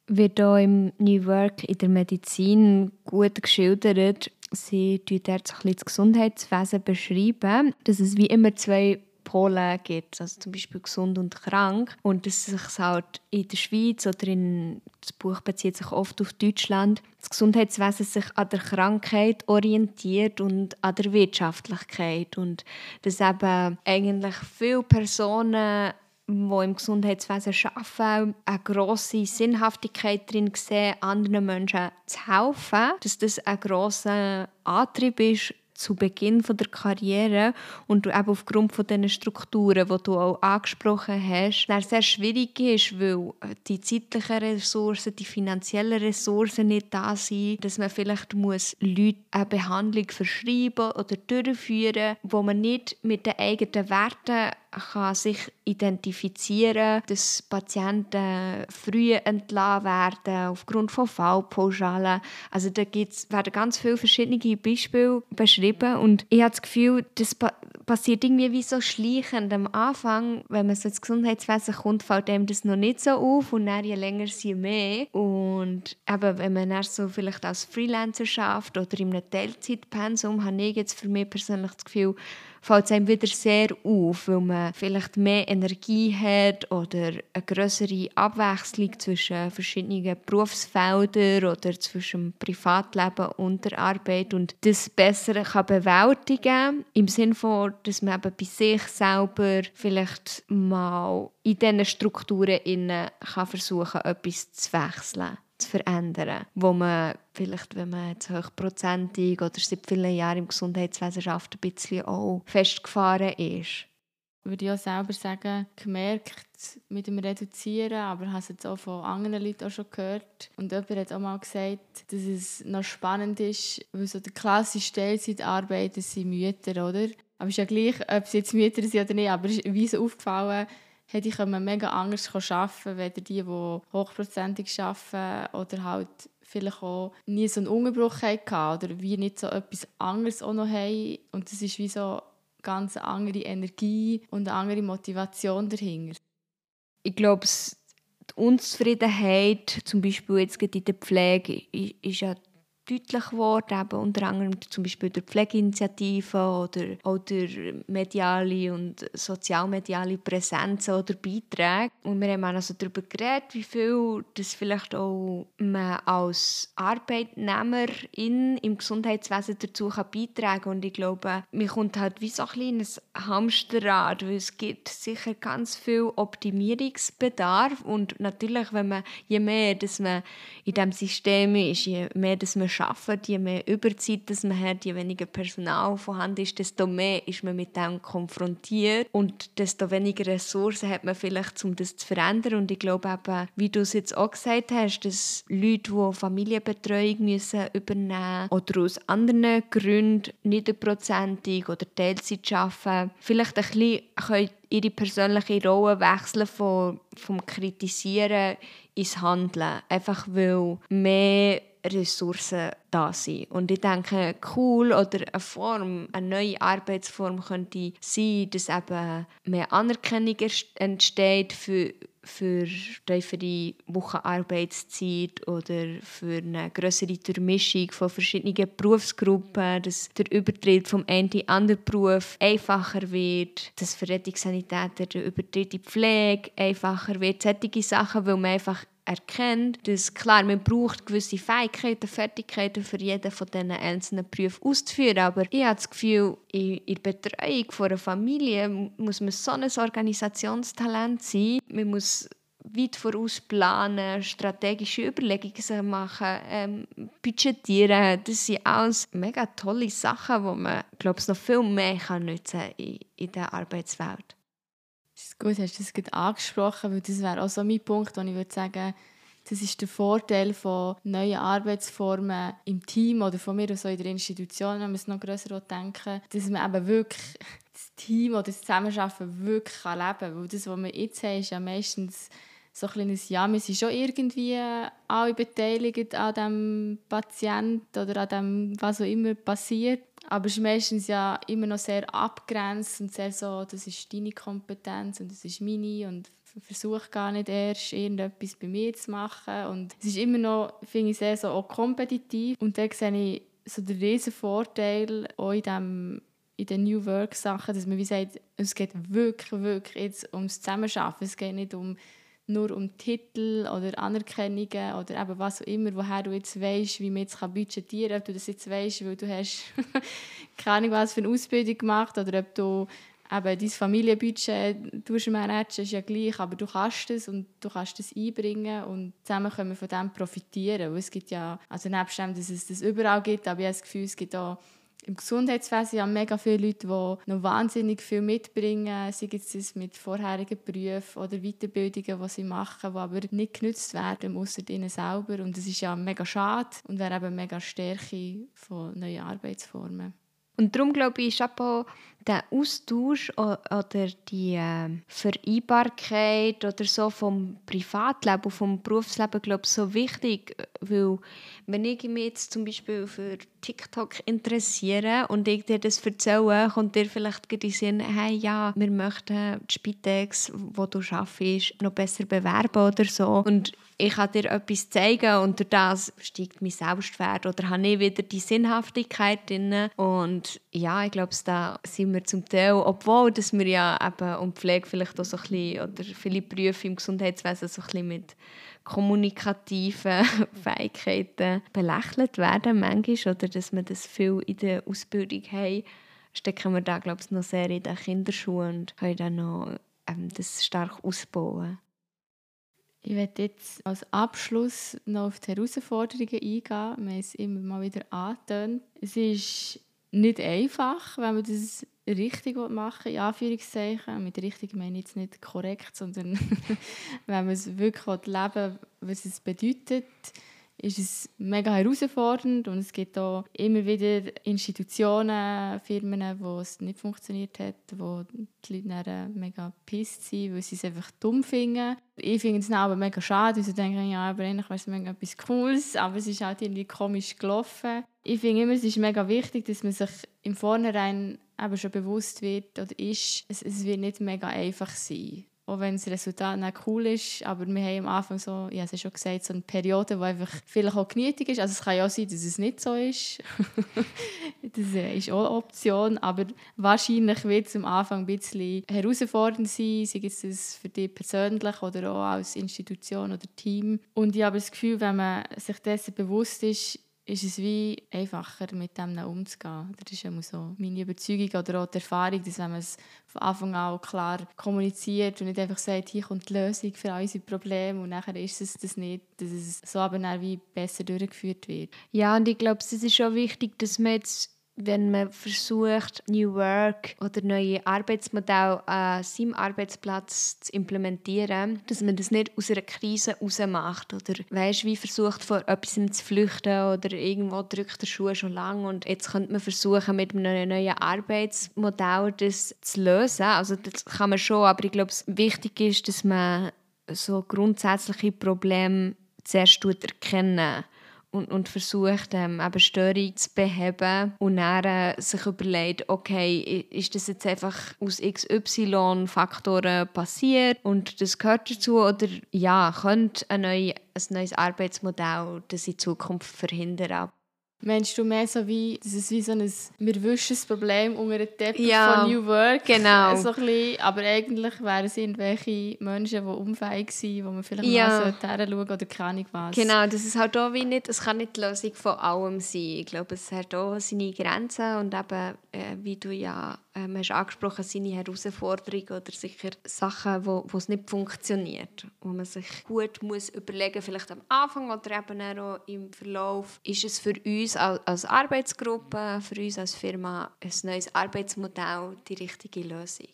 Wird hier im New Work in der Medizin gut geschildert. Sie beschreiben dort das Gesundheitswesen, beschreiben, dass es wie immer zwei Pole gibt, also zum Beispiel gesund und krank. Und dass sich halt in der Schweiz oder in das Buch bezieht sich oft auf Deutschland, das Gesundheitswesen sich an der Krankheit orientiert und an der Wirtschaftlichkeit. Und dass eben eigentlich viele Personen die im Gesundheitswesen arbeiten, eine grosse Sinnhaftigkeit drin sehen, anderen Menschen zu helfen, dass das ein grosser Antrieb ist, zu Beginn von der Karriere und du eben aufgrund von diesen Strukturen, die du auch angesprochen hast, dann sehr schwierig ist, weil die zeitlichen Ressourcen, die finanziellen Ressourcen nicht da sind, dass man vielleicht muss Leute eine Behandlung verschreiben oder durchführen, wo man nicht mit den eigenen Werten kann sich identifizieren, dass Patienten früh entlassen werden aufgrund von Fallpauschalen. Also da gibt's, werden ganz viele verschiedene Beispiele beschrieben und ich habe das Gefühl, das pa passiert irgendwie wie so schleichend am Anfang, wenn man so ins Gesundheitswesen kommt, fällt einem das noch nicht so auf und dann je länger, je mehr. Und eben, wenn man dann so vielleicht als Freelancer schafft oder in einem Teilzeitpensum, habe ich jetzt für mich persönlich das Gefühl, fällt es einem wieder sehr auf, weil man vielleicht mehr Energie hat oder eine größere Abwechslung zwischen verschiedenen Berufsfeldern oder zwischen Privatleben und der Arbeit und das besser kann bewältigen kann, im Sinne von, dass man eben bei sich selber vielleicht mal in diesen Strukturen innen kann versuchen, etwas zu wechseln zu verändern, wo man vielleicht, wenn man jetzt hochprozentig oder seit vielen Jahren im Gesundheitswesen arbeitet, ein bisschen auch festgefahren ist. würde ich auch selber sagen, gemerkt mit dem Reduzieren, aber habe es jetzt auch von anderen Leuten auch schon gehört. Und jemand hat auch mal gesagt, dass es noch spannend ist, weil so der klassische Teilzeitarbeit sind Mütter, oder? Aber es ist ja gleich, ob sie jetzt Mütter sind oder nicht, aber es wie so aufgefallen, hätte ich mega anders arbeiten weder die, die hochprozentig arbeiten oder halt vielleicht auch nie so einen Unterbruch hatten oder wie nicht so etwas anderes auch noch haben. Und das ist wie so ganz andere Energie und eine andere Motivation dahinter. Ich glaube, die Unzufriedenheit, zum Beispiel jetzt in der Pflege, ist ja deutlich geworden, eben unter anderem zum Beispiel durch Pflegeinitiativen oder auch durch mediale und sozialmediale Präsenzen oder Beiträge. Und wir haben also darüber geredet, wie viel das vielleicht auch man als Arbeitnehmerin im Gesundheitswesen dazu kann beitragen kann. Und ich glaube, man kommt halt wie so ein kleines Hamsterrad, weil es gibt sicher ganz viel Optimierungsbedarf und natürlich, wenn man, je mehr dass man in diesem System ist, je mehr dass man arbeitet, je mehr Überzeit das man hat, je weniger Personal vorhanden ist, desto mehr ist man mit dem konfrontiert und desto weniger Ressourcen hat man vielleicht, um das zu verändern. Und ich glaube eben, wie du es jetzt auch gesagt hast, dass Leute, die Familienbetreuung müssen übernehmen oder aus anderen Gründen niederprozentig oder Teilzeit arbeiten, vielleicht ein bisschen ihre persönliche Rolle wechseln von, vom Kritisieren ins Handeln. Einfach weil mehr Ressourcen da sind. Und ich denke, cool oder eine Form, eine neue Arbeitsform könnte sein, dass eben mehr Anerkennung entsteht für für tiefere Wochenarbeitszeit oder für eine größere Durchmischung von verschiedenen Berufsgruppen, dass der Übertritt vom einen in den anderen Beruf einfacher wird, dass für Rettungssanitäter der Übertritt in die Pflege einfacher wird. Solche Sachen, weil man einfach erkennt, dass klar, man braucht gewisse Fähigkeiten, Fertigkeiten für jeden von diesen einzelnen Berufen auszuführen, aber ich habe das Gefühl, in, der Betreuung von einer Familie muss man so ein Organisationstalent sein, man muss weit voraus planen, strategische Überlegungen machen, ähm, budgetieren. Das sind alles mega tolle Sachen, die man, glaube ich, noch viel mehr kann nutzen in, in der Arbeitswelt. Das ist gut, hast du das gerade angesprochen, weil das wäre auch so mein Punkt, wo ich würde sagen, das ist der Vorteil von neuen Arbeitsformen im Team oder von mir aus in der Institution, wenn man es noch grösser denken dass man eben wirklich das Team oder das Zusammenarbeiten wirklich leben kann. Weil das, was wir jetzt haben, ist ja meistens so ein kleines Ja, wir sind schon irgendwie alle beteiligt an dem Patienten oder an dem, was auch immer passiert. Aber es ist meistens ja immer noch sehr abgrenzt und sehr so, das ist deine Kompetenz und das ist meine und versuche gar nicht erst irgendetwas bei mir zu machen. Und es ist immer noch, finde ich, sehr so auch kompetitiv. Und da sehe ich so den riesen Vorteil auch in dem in den New Work Sachen, dass man wie sagt, es geht wirklich, wirklich jetzt ums Zusammenarbeiten. Es geht nicht um nur um Titel oder Anerkennungen oder eben was auch immer, woher du jetzt weißt, wie man jetzt budgetieren kann, ob du das jetzt weißt, weil du hast keine Ahnung was für eine Ausbildung gemacht oder ob du eben dein Familienbudget managen, ist ja gleich, aber du kannst es und du kannst es einbringen und zusammen können wir von dem profitieren, weil es gibt ja, also nebst dem, dass es das überall gibt, aber ich habe das Gefühl, es gibt auch im Gesundheitswesen haben mega viele Leute, die noch wahnsinnig viel mitbringen, sei es mit vorherigen Berufen oder Weiterbildungen, die sie machen, die aber nicht genutzt werden, außer ihnen selber. Und das ist ja mega schade und wäre eben mega Stärke von neuen Arbeitsformen. Und darum glaube ich, ist auch der Austausch oder die äh, Vereinbarkeit oder so vom Privatleben und vom Berufsleben glaube ich, so wichtig, weil wenn ich mich jetzt zum Beispiel für TikTok interessiere und ich dir das erzähle, kommt dir vielleicht in den Sinn, hey, ja, wir möchten die Spitex, wo du arbeitest, noch besser bewerben oder so. Und ich kann dir etwas zeigen und durch das steigt mein Selbstwert oder habe ich wieder die Sinnhaftigkeit drin. Und ja, ich glaube, da sind wir zum Teil, obwohl dass wir ja eben um Pflege vielleicht auch so ein bisschen, oder viele Berufe im Gesundheitswesen so ein bisschen mit kommunikativen Fähigkeiten belächelt werden manchmal oder dass wir das viel in der Ausbildung haben, stecken wir da glaube ich noch sehr in den Kinderschuhen und können dann noch ähm, das stark ausbauen. Ich werde jetzt als Abschluss noch auf die Herausforderungen eingehen. Wir haben es immer mal wieder angetönt. Es ist nicht einfach, wenn man das richtig machen in Anführungszeichen. Mit richtig meine ich jetzt nicht korrekt, sondern wenn man es wirklich leben will, was es bedeutet, ist es mega herausfordernd und es gibt auch immer wieder Institutionen, Firmen, wo es nicht funktioniert hat, wo die Leute dann mega pisst sind, weil sie es einfach dumm finden. Ich finde es aber mega schade, weil sie denken, ja, aber eigentlich wäre es mega etwas Cooles, aber es ist halt irgendwie komisch gelaufen. Ich finde immer, es ist mega wichtig, dass man sich im Vornherein eben schon bewusst wird oder ist, es, es wird nicht mega einfach sein auch wenn das Resultat nicht cool ist. Aber wir haben am Anfang so, ich habe es schon gesagt, so eine Periode, die einfach vielleicht auch genütig ist. Also es kann ja auch sein, dass es nicht so ist. das ist auch eine Option. Aber wahrscheinlich wird es am Anfang ein bisschen herausfordernd sein, sei es für dich persönlich oder auch als Institution oder Team. Und ich habe das Gefühl, wenn man sich dessen bewusst ist, ist es wie einfacher, mit dem umzugehen. Das ist immer so meine Überzeugung oder auch die Erfahrung, dass wenn man es von Anfang an klar kommuniziert und nicht einfach sagt, hier kommt die Lösung für all unsere Probleme und nachher ist es das nicht, dass es so aber wie besser durchgeführt wird. Ja, und ich glaube, es ist schon wichtig, dass man jetzt wenn man versucht, New Work oder neue Arbeitsmodelle an seinem Arbeitsplatz zu implementieren, dass man das nicht aus einer Krise macht oder weißt, wie versucht vor etwas zu flüchten oder irgendwo drückt der Schuh schon lang und jetzt könnte man versuchen mit einem neuen Arbeitsmodell das zu lösen. Also das kann man schon, aber ich glaube, wichtig ist, dass man so grundsätzliche Probleme zuerst erkennen und, und versucht, ähm, eben Störung zu beheben und dann äh, sich überlegt, okay, ist das jetzt einfach aus XY-Faktoren passiert und das gehört dazu oder ja, könnte ein, neue, ein neues Arbeitsmodell das in Zukunft verhindern? Meinst du mehr so wie, das ist wie so ein «Wir wischen das Problem unter den Teppich ja, von New Work?» genau. so bisschen, Aber eigentlich wären es irgendwelche Menschen, die unfähig sind, wo man vielleicht ja. mal hinschauen sollte oder keine Ahnung was. Genau, das ist halt auch wie nicht, es kann nicht die Lösung von allem sein. Ich glaube, es hat auch seine Grenzen und eben, äh, wie du ja ähm, hast angesprochen, seine Herausforderungen oder sicher Sachen, wo, wo es nicht funktioniert. Wo man sich gut muss überlegen vielleicht am Anfang oder eben auch im Verlauf, ist es für uns als Arbeitsgruppe, für uns als Firma ein neues Arbeitsmodell die richtige Lösung.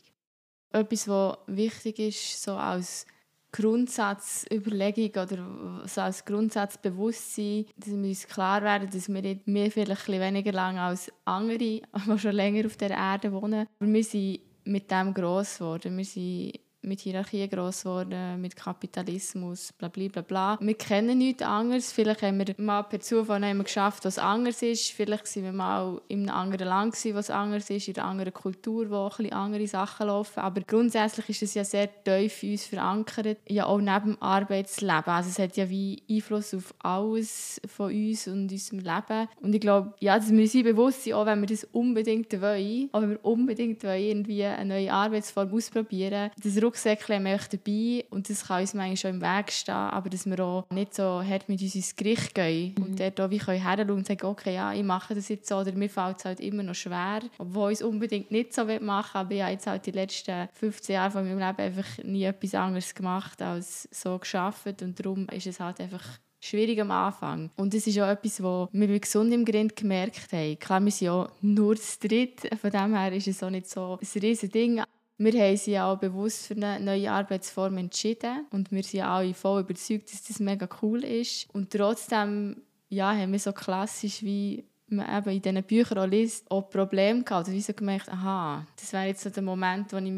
Etwas, was wichtig ist, so als Grundsatzüberlegung oder so als Grundsatzbewusstsein, dass wir uns klar werden, dass wir nicht mehr vielleicht weniger lang als andere, die schon länger auf der Erde wohnen. Aber wir sind mit dem gross geworden. Wir sind mit Hierarchie gross geworden, mit Kapitalismus, bla bla bla bla. Wir kennen nichts anderes. Vielleicht haben wir mal per Zufall haben geschafft, was anders ist. Vielleicht sind wir mal in einem anderen Land was anders ist, in einer anderen Kultur, wo ein bisschen andere Sachen laufen. Aber grundsätzlich ist es ja sehr tief in uns verankert, ja auch neben dem Arbeitsleben. Also es hat ja wie Einfluss auf alles von uns und unserem Leben. Und ich glaube, ja, dass wir uns bewusst sind, auch wenn wir das unbedingt wollen, auch wenn wir unbedingt wollen, irgendwie eine neue Arbeitsform ausprobieren, das Rucksäckchen haben wir dabei und das kann uns manchmal schon im Weg stehen, aber dass wir auch nicht so hart mit uns ins Gericht gehen mhm. und dort auch wie können und sagen, okay, ja, ich mache das jetzt so oder mir fällt es halt immer noch schwer, obwohl ich es unbedingt nicht so machen will, aber ich habe jetzt halt die letzten 15 Jahre von meinem Leben einfach nie etwas anderes gemacht als so geschafft und darum ist es halt einfach schwierig am Anfang. Und das ist auch etwas, was wir bei «Gesund im Grind» gemerkt haben. Klar, wir sind ja nur zu dritt, von dem her ist es auch nicht so ein riesiges Ding. Wir haben uns auch bewusst für eine neue Arbeitsform entschieden und wir sind alle voll überzeugt, dass das mega cool ist. Und trotzdem ja, haben wir so klassisch wie man eben in diesen Büchern auch liest, auch Probleme gehabt. Oder wie so gemerkt, aha, das wäre jetzt so der Moment, wo ich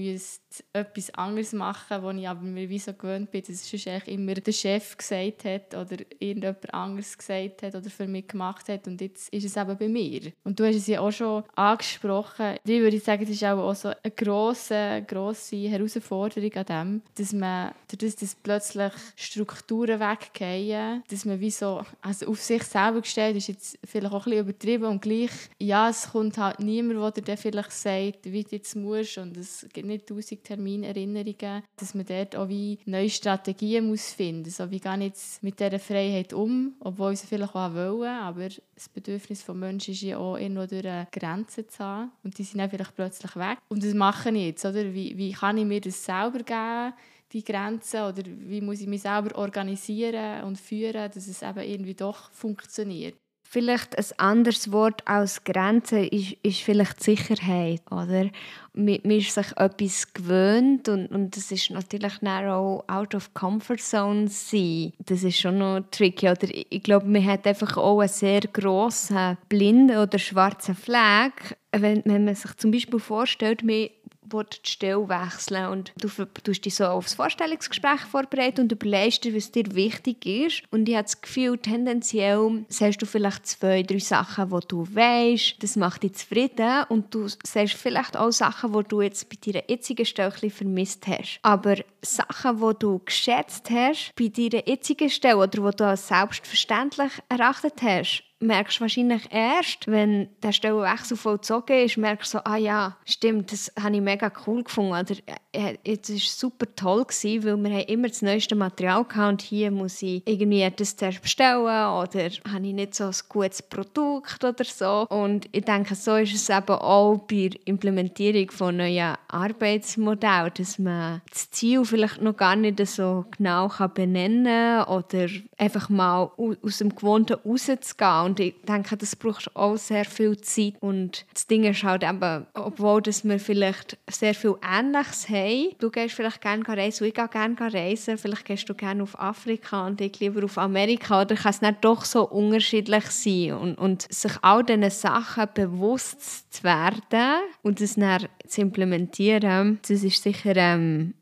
etwas anderes machen wo ich aber mir wie so gewöhnt bin, dass sonst immer der Chef gesagt hat oder irgendjemand anderes gesagt hat oder für mich gemacht hat und jetzt ist es eben bei mir. Und du hast es ja auch schon angesprochen. Ich würde sagen, das ist auch so eine grosse, grosse Herausforderung an dem, dass man, dadurch, dass plötzlich Strukturen weggehen, dass man wie so also auf sich selber gestellt ist, jetzt vielleicht auch ein bisschen übertrieben und gleich, ja, es kommt halt niemand, der dir vielleicht sagt, wie du jetzt musst und es gibt nicht tausend Terminerinnerungen, dass man dort auch wie neue Strategien muss finden muss. So, wie gehe ich jetzt mit dieser Freiheit um, obwohl sie vielleicht auch wollen, aber das Bedürfnis des Menschen ist ja auch irgendwo durch eine Grenze zu haben und die sind dann vielleicht plötzlich weg. Und das mache ich jetzt, oder? Wie, wie kann ich mir das selber geben? die Grenzen oder wie muss ich mich selber organisieren und führen, dass es eben irgendwie doch funktioniert. Vielleicht ein anderes Wort als Grenze ist, ist vielleicht Sicherheit, oder? Man, man ist sich etwas gewöhnt und, und das ist natürlich auch out of comfort zone sein. Das ist schon noch tricky. Oder ich glaube, man hat einfach auch einen sehr grossen blinden oder schwarzen Fleck. Wenn, wenn man sich zum Beispiel vorstellt, man die Stelle wechseln und du tust dich so aufs Vorstellungsgespräch vorbereiten und überlegst dir, was dir wichtig ist. Und ich habe das Gefühl, tendenziell sagst du vielleicht zwei, drei Sachen, die du weißt, das macht dich zufrieden und du sagst vielleicht auch Sachen, die du jetzt bei deiner jetzigen Stelle vermisst hast. Aber Sachen, die du geschätzt hast bei deiner jetzigen Stelle oder die du als selbstverständlich erachtet hast, merkst du wahrscheinlich erst, wenn der Stellenwechsel vollzogen ist, merkst du so, ah ja, stimmt, das habe ich mega cool gefunden. Oder äh, es war super toll, gewesen, weil wir haben immer das neueste Material hatten und hier muss ich irgendwie das zuerst bestellen oder habe ich nicht so ein gutes Produkt oder so. Und ich denke, so ist es eben auch bei der Implementierung von neuen Arbeitsmodellen, dass man das Ziel vielleicht noch gar nicht so genau benennen kann oder einfach mal aus dem Gewohnten rauszugehen und ich denke, das braucht auch sehr viel Zeit. Und das Ding ist halt eben, obwohl dass wir vielleicht sehr viel Ähnliches haben, du gehst vielleicht gerne reisen, ich gehe gerne reisen, vielleicht gehst du gerne auf Afrika und ich lieber auf Amerika, oder kann es nicht doch so unterschiedlich sein? Und, und sich all diesen Sachen bewusst zu werden und das dann zu implementieren, das ist sicher ähm,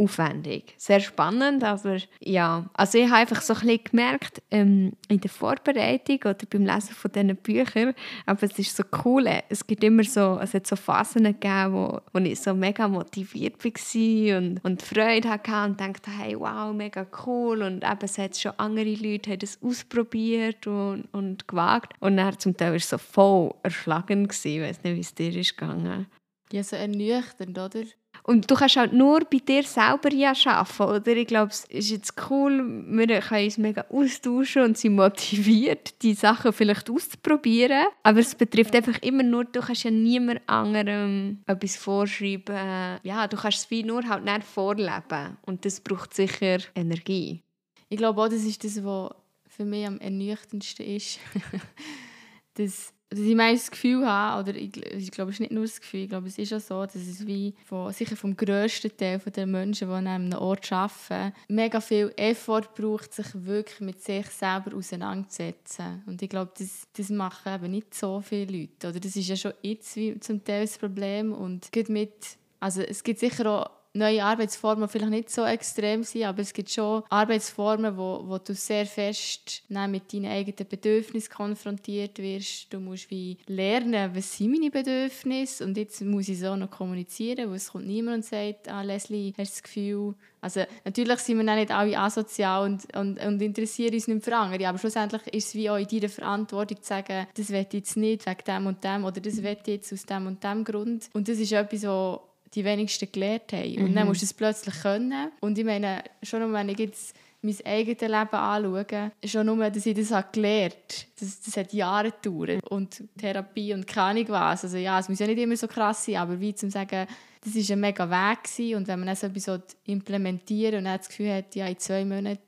aufwendig. Sehr spannend, aber ja. Also ich habe einfach so ein bisschen gemerkt, ähm, in der Vorbereitung oder beim Lesen von diesen Büchern, aber es ist so cool, es gibt immer so, es hat so Phasen gegeben, wo, wo ich so mega motiviert war und, und Freude hatte und dachte, hey, wow, mega cool und eben es hat schon andere Leute haben das ausprobiert und, und gewagt und dann zum Teil war es so voll erschlagend gewesen. ich weiß nicht, wie es dir ist gegangen. Ja, so ernüchternd, oder? Und du kannst halt nur bei dir selber ja arbeiten, oder? Ich glaube, es ist jetzt cool, wir können uns mega austauschen und sind motiviert, die Sachen vielleicht auszuprobieren. Aber es betrifft einfach immer nur, du kannst ja niemand anderem etwas vorschreiben. Ja, du kannst es wie nur halt nicht vorleben. Und das braucht sicher Energie. Ich glaube auch, das ist das, was für mich am ernüchterndsten ist. dass dass ich meist das Gefühl habe, oder ich, ich glaube, es ist nicht nur das Gefühl, ich glaube, es ist auch so, dass es wie von, sicher vom grössten Teil der Menschen, die an einem Ort arbeiten, mega viel Effort braucht, sich wirklich mit sich selber auseinanderzusetzen. Und ich glaube, das, das machen eben nicht so viele Leute. Oder das ist ja schon jetzt wie zum Teil das Problem. Und mit, also es gibt sicher auch neue Arbeitsformen vielleicht nicht so extrem sind, aber es gibt schon Arbeitsformen, wo, wo du sehr fest mit deinen eigenen Bedürfnissen konfrontiert wirst. Du musst wie lernen, was sind meine Bedürfnisse und jetzt muss ich so noch kommunizieren, weil es kommt niemand und sagt, ah, Leslie, hast du das Gefühl, also natürlich sind wir nicht alle asozial und, und, und interessieren uns nicht für andere, aber schlussendlich ist es wie auch in deiner Verantwortung zu sagen, das will ich jetzt nicht wegen dem und dem oder das will ich jetzt aus dem und dem Grund. Und das ist etwas, was die wenigsten gelernt haben. Mhm. Und dann mhm. musst du es plötzlich können. Und ich meine, schon wenn ich jetzt mein eigenes Leben anschaue, schon nur, dass ich das habe gelernt habe, das, das hat Jahre gedauert. Und Therapie und keine Ahnung was. Also ja, es muss ja nicht immer so krass sein, aber wie zum sagen, das war ein mega Weg. Gewesen. Und wenn man das so etwas implementieren und dann das Gefühl hat, ja, in zwei Monaten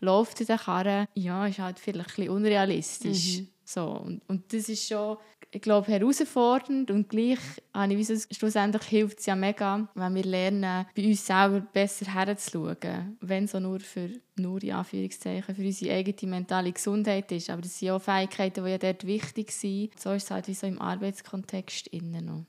läuft der Karre, ja, ist halt vielleicht ein bisschen unrealistisch. Mhm. So, und, und das ist schon ich glaube, herausfordernd und gleich habe ich so, schlussendlich hilft es ja mega, wenn wir lernen, bei uns selber besser herzuschauen. Wenn so nur für, nur in Anführungszeichen, für unsere eigene mentale Gesundheit ist. Aber das sind auch Fähigkeiten, die ja dort wichtig sind. So ist es halt wie so im Arbeitskontext innen noch.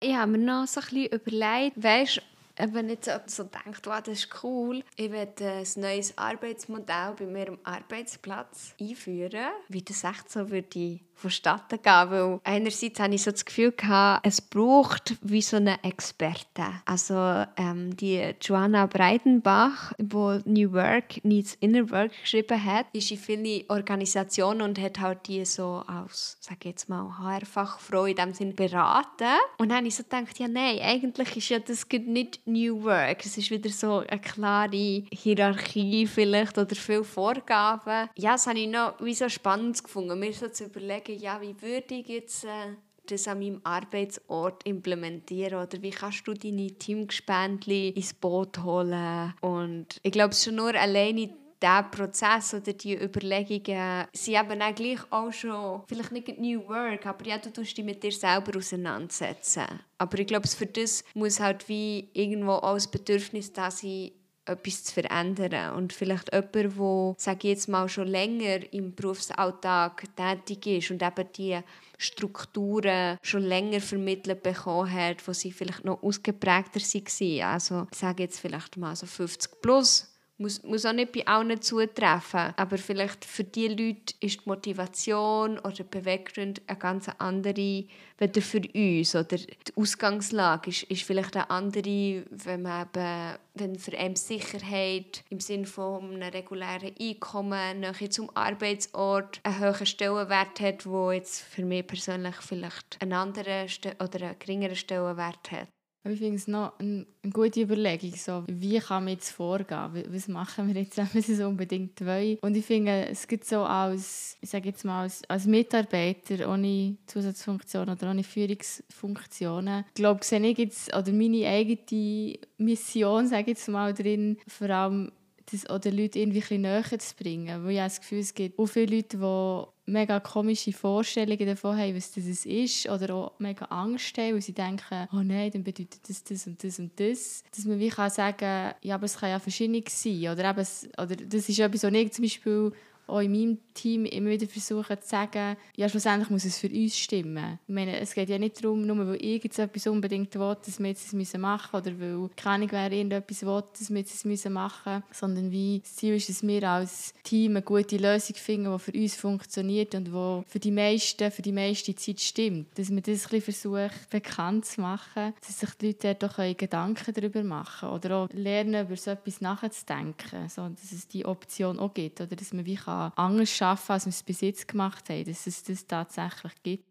Ich habe mir noch so ein bisschen überlegt, weißt, wenn jetzt so denkt, wow, das ist cool, ich werde ein neues Arbeitsmodell bei mir am Arbeitsplatz einführen, wie das echt so würde vonstatten gehen. Weil einerseits hatte ich so das Gefühl, gehabt, es braucht wie so eine Experte. Also ähm, die Joanna Breidenbach, die New Work Needs Inner Work geschrieben hat, ist in viele Organisationen und hat halt die so als, sag jetzt mal, HR-Fachfrau in dem Sinne beraten. Und dann habe ich so gedacht, ja nein, eigentlich ist ja das nicht New Work. Es ist wieder so eine klare Hierarchie vielleicht oder viele Vorgaben. Ja, das habe ich noch wie so spannend gefunden, mir so zu überlegen, überlegen, ja, wie würde ich jetzt äh, das an meinem Arbeitsort implementieren oder wie kannst du deine Teamgespendli ins Boot holen und ich glaube schon nur alleine dieser Prozess oder die Überlegungen sind eben auch gleich auch schon, vielleicht nicht New Work, aber ja, du tust dich mit dir selber auseinandersetzen. Aber ich glaube, für das muss halt wie irgendwo auch das Bedürfnis da sein, etwas zu verändern. Und vielleicht jemand, der, sage jetzt mal, schon länger im Berufsalltag tätig ist und eben die Strukturen schon länger vermittelt bekommen hat, wo sie vielleicht noch ausgeprägter waren. Also ich sage jetzt vielleicht mal so 50 plus muss, muss auch nicht bei allen zutreffen. Aber vielleicht für diese Leute ist die Motivation oder der Beweggrund eine ganz andere weder für uns. Oder die Ausgangslage ist, ist vielleicht eine andere, wenn man eben, wenn für einen Sicherheit im Sinne von einem regulären Einkommen, nachher zum Arbeitsort einen höheren Stellenwert hat, wo jetzt für mich persönlich vielleicht einen anderen oder einen geringeren Stellenwert hat. Ich finde es noch eine, gute Überlegung, so, wie kann man jetzt vorgehen? Was machen wir jetzt, wenn wir es unbedingt wollen? Und ich finde, es gibt so als, ich sage jetzt mal, als, als Mitarbeiter ohne Zusatzfunktion oder ohne Führungsfunktionen, ich glaube, sehe ich jetzt, oder meine eigene Mission, sage ich jetzt mal, drin, vor allem das oder Leute irgendwie ein näher zu bringen. Weil ich habe das Gefühl, es gibt auch viele Leute, die mega komische Vorstellungen davon haben, was das ist. Oder auch mega Angst haben, weil sie denken, oh nein, dann bedeutet das das und das und das. Dass man wie kann sagen ja, aber es kann ja verschieden sein. Oder, eben, oder das ist etwas, was ich zum Beispiel auch in meinem Team immer wieder versuchen zu sagen, ja, schlussendlich muss es für uns stimmen. Ich meine, es geht ja nicht darum, nur weil irgendetwas unbedingt will, dass wir jetzt es machen müssen oder weil keine wer irgendetwas will, dass wir jetzt es machen müssen, sondern wie das Ziel ist, dass wir als Team eine gute Lösung finden, die für uns funktioniert und die für die meisten, für die meiste Zeit stimmt. Dass man das ein bisschen versucht, bekannt zu machen, dass sich die Leute dort auch Gedanken darüber machen oder auch lernen, über so etwas nachzudenken, so, dass es die Option auch gibt oder dass man wie kann anders arbeiten als wir es bis jetzt gemacht haben, dass es das tatsächlich gibt.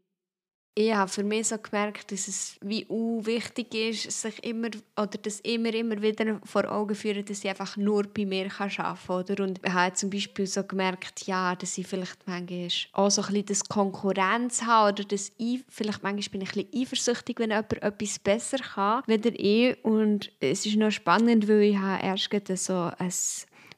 Ich habe für mich so gemerkt, dass es wie wichtig ist, sich immer oder das immer, immer wieder vor Augen führen, dass ich einfach nur bei mir arbeiten kann. Oder? Und ich habe zum Beispiel so gemerkt, ja, dass ich vielleicht manchmal auch so ein bisschen das Konkurrenz habe oder dass ich, vielleicht manchmal bin ich ein bisschen eifersüchtig, wenn jemand etwas besser kann, als ich. Und es ist noch spannend, weil ich habe erst so ein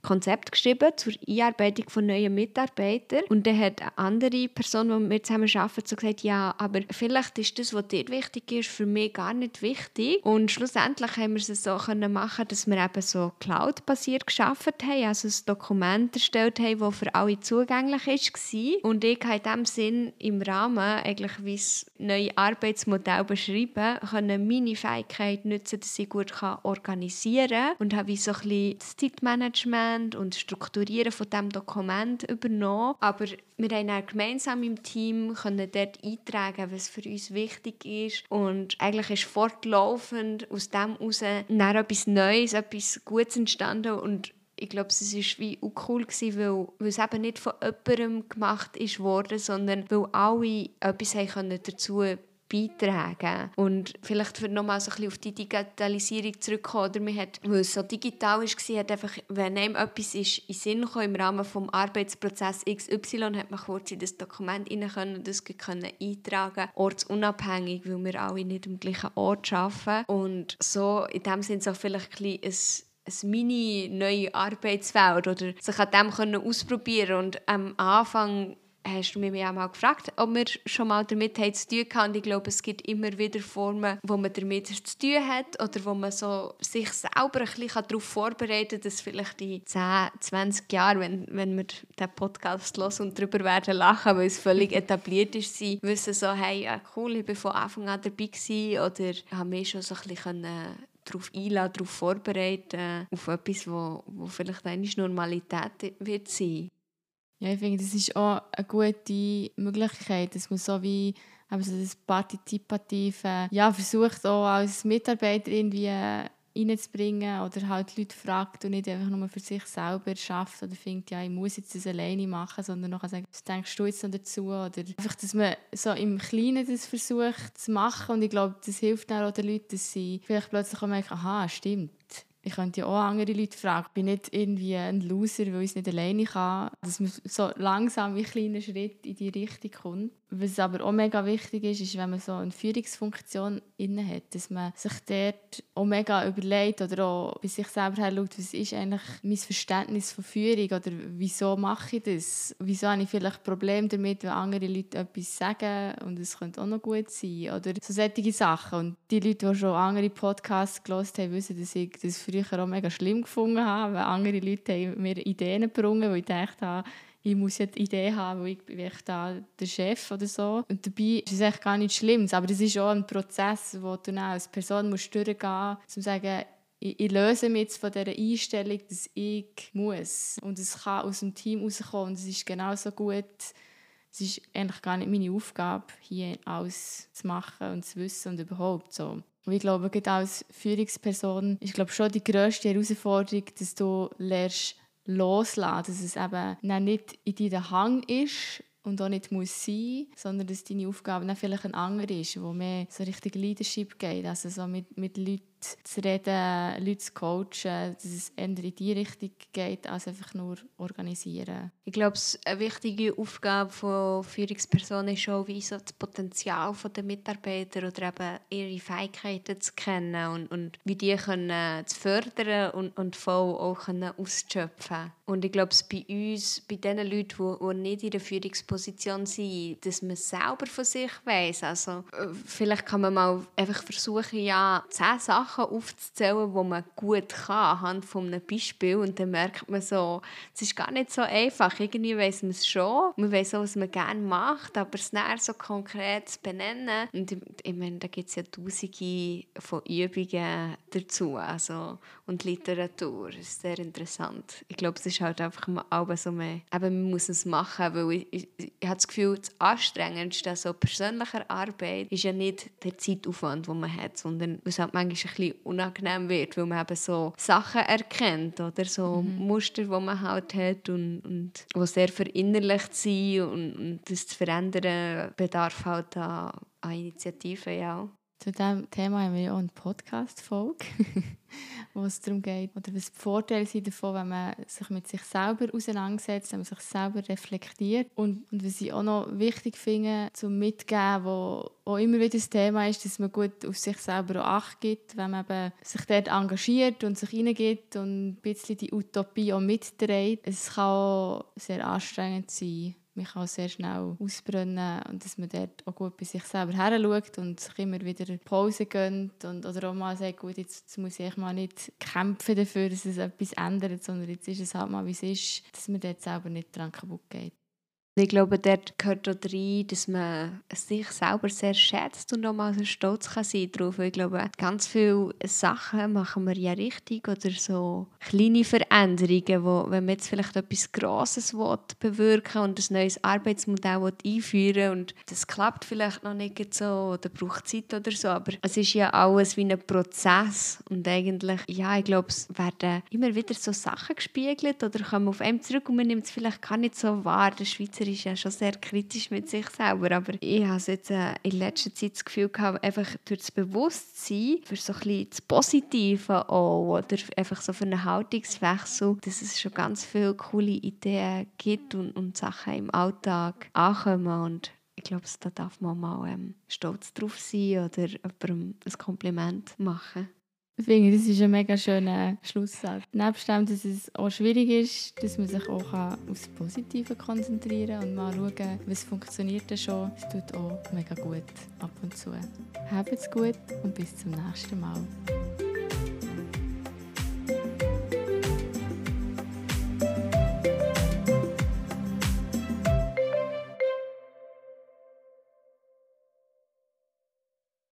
Konzept geschrieben zur Einarbeitung von neuen Mitarbeitern. Und dann hat eine andere Person, die mit mir zusammen arbeiten, so gesagt, ja, aber vielleicht ist das, was dir wichtig ist, für mich gar nicht wichtig. Und schlussendlich haben wir es so können machen, dass wir eben so Cloud-basiert geschaffen haben, also ein Dokument erstellt haben, das für alle zugänglich war. Und ich habe in diesem Sinn im Rahmen eigentlich wie das neue Arbeitsmodell beschrieben, können meine Fähigkeit nutzen, dass ich gut organisieren kann und habe wie so ein bisschen das Zeitmanagement Management und Strukturieren von diesem Dokument übernommen. Aber wir haben dann gemeinsam im Team können dort eintragen, was für uns wichtig ist. Und eigentlich ist fortlaufend aus dem heraus etwas Neues, etwas Gutes entstanden. Und ich glaube, es war wie auch cool, gewesen, weil, weil es eben nicht von jemandem gemacht ist worden, sondern weil alle etwas haben dazu beitragen Und vielleicht für nochmal so ein bisschen auf die Digitalisierung zurückkommen, oder man hat, weil es so digital war, hat einfach, wenn einem etwas ist in Sinn kam, im Rahmen des Arbeitsprozesses XY, hat man kurz in das Dokument rein können und das können eintragen ortsunabhängig, weil wir alle nicht am gleichen Ort arbeiten. Und so, in dem Sinne so vielleicht ein bisschen ein mini neues Arbeitsfeld oder sich an dem können ausprobieren und am Anfang hast du mich auch mal gefragt, ob wir schon mal damit zu tun haben. Ich glaube, es gibt immer wieder Formen, wo man damit zu tun hat oder wo man so sich selber ein bisschen darauf vorbereiten kann, dass vielleicht in 10, 20 Jahren, wenn, wenn wir den Podcast los und darüber werden lachen, weil es völlig etabliert ist, sie wissen so, hey, ja, cool, ich war von Anfang an dabei gewesen, oder haben mich schon so ein bisschen darauf einladen, darauf vorbereiten, auf etwas, wo, wo vielleicht eine Normalität wird sein. Ja, ich finde, das ist auch eine gute Möglichkeit, dass man so wie eben so das Partizipative ja, versucht auch als Mitarbeiter irgendwie äh, reinzubringen oder halt Leute fragt und nicht einfach nur für sich selber schafft oder findet, ja, ich muss jetzt das alleine machen, sondern noch sagen, was denkst du jetzt noch dazu? Oder einfach, dass man so im Kleinen das versucht zu machen und ich glaube, das hilft dann auch den Leuten, dass sie vielleicht plötzlich auch merken, aha, stimmt, ich könnte ja auch andere Leute fragen. Ich bin nicht irgendwie ein Loser, weil ich es nicht alleine kann. Dass man so langsam wie kleiner Schritt in die Richtung kommt. Was aber auch mega wichtig ist, ist, wenn man so eine Führungsfunktion inne hat, dass man sich dort auch mega überlegt oder auch bei sich selber schaut, was ist eigentlich mein Verständnis von Führung oder wieso mache ich das? Wieso habe ich vielleicht Probleme damit, wenn andere Leute etwas sagen und es könnte auch noch gut sein oder so solche Sachen. Und die Leute, die schon andere Podcasts gelesen haben, wissen, dass ich das früher auch mega schlimm gefunden habe, weil andere Leute mir Ideen gebrungen, weil ich dachte, ich muss jetzt eine Idee haben, weil ich bin da der Chef oder so. Und dabei ist es gar nichts Schlimmes, aber das ist auch ein Prozess, wo du als Person musst durchgehen musst, um zu sagen, ich, ich, löse mich jetzt von dieser Einstellung, dass ich muss. Und es kann aus dem Team rauskommen und es ist genauso gut. Es ist eigentlich gar nicht meine Aufgabe, hier alles zu machen und zu wissen und überhaupt so. Und ich glaube, gerade als Führungsperson ist glaube schon die grösste Herausforderung, dass du lernst, loslassen, dass es eben nicht in deinem Hang ist und auch nicht muss sein, sondern dass deine Aufgabe dann vielleicht eine andere ist, wo mehr so richtig Leadership geht, also so mit, mit Leuten zu reden, Leute zu coachen, dass es eher in die Richtung geht, als einfach nur organisieren. Ich glaube, eine wichtige Aufgabe von Führungspersonen ist auch, wie so das Potenzial der Mitarbeiter oder eben ihre Fähigkeiten zu kennen und, und wie die können zu fördern und, und voll auch können auszuschöpfen. Und ich glaube, bei uns, bei den Leuten, die, die nicht in der Führungsposition sind, dass man selber von sich weiß. Also, äh, vielleicht kann man mal einfach versuchen, ja, zehn Sachen Sachen aufzuzählen, die man gut kann, anhand von einem Beispiel. Und dann merkt man so, es ist gar nicht so einfach. Irgendwie weiß man es schon, man weiß auch, was man gerne macht, aber es näher so konkret zu benennen. Und ich, meine, da gibt es ja tausende von Übungen dazu also, und Literatur. Das ist sehr interessant. Ich glaube, es ist halt einfach mal so mehr, eben, man muss es machen, weil ich, ich, ich habe das Gefühl, das Anstrengendste so persönlicher Arbeit ist ja nicht der Zeitaufwand, den man hat, sondern es hat manchmal bisschen unangenehm wird, weil man eben so Sachen erkennt oder so mhm. Muster, die man halt hat und, und die sehr verinnerlicht sind und, und das zu verändern bedarf halt an, an Initiativen, ja. Zu diesem Thema haben wir ja auch eine Podcast-Folge, wo es darum geht, oder was die Vorteile sind davon, wenn man sich mit sich selber auseinandersetzt, wenn man sich selber reflektiert. Und, und was ich auch noch wichtig finde, zum Mitgeben, wo auch immer wieder das Thema ist, dass man gut auf sich selber auch Acht gibt, wenn man eben sich dort engagiert und sich hineingibt und ein bisschen die Utopie auch mitträgt. Es kann auch sehr anstrengend sein man kann sehr schnell ausbrennen und dass man dort auch gut bei sich selber her schaut und sich immer wieder Pause gönnt und, oder auch mal sagt, gut, jetzt muss ich mal nicht kämpfen dafür, dass es etwas ändert, sondern jetzt ist es halt mal, wie es ist, dass man dort selber nicht dran kaputt geht. Ich glaube, dort gehört auch rein, dass man sich selber sehr schätzt und auch mal so stolz kann sein darauf. Ich glaube, ganz viele Sachen machen wir ja richtig oder so kleine Veränderungen, wo, wenn man jetzt vielleicht etwas Grosses will, bewirken und ein neues Arbeitsmodell will einführen und das klappt vielleicht noch nicht so oder braucht Zeit oder so, aber es ist ja alles wie ein Prozess und eigentlich, ja, ich glaube, es werden immer wieder so Sachen gespiegelt oder kommen auf einem zurück und man nimmt es vielleicht gar nicht so wahr. Der Schweizer ist ja schon sehr kritisch mit sich selber, aber ich habe jetzt äh, in letzter Zeit das Gefühl gehabt, einfach durch das Bewusstsein für so ein bisschen das Positive auch oder einfach so für einen Haltungswechsel, dass es schon ganz viele coole Ideen gibt und, und Sachen im Alltag ankommen und ich glaube, da darf man mal ähm, stolz drauf sein oder jemandem ein Kompliment machen. Ich finde, das ist ein mega schöner Schlusssatz. Nebst dem, dass es auch schwierig ist, dass man sich auch auf das Positive konzentrieren kann und mal schauen, was funktioniert denn schon. Es tut auch mega gut ab und zu. Habt's gut und bis zum nächsten Mal.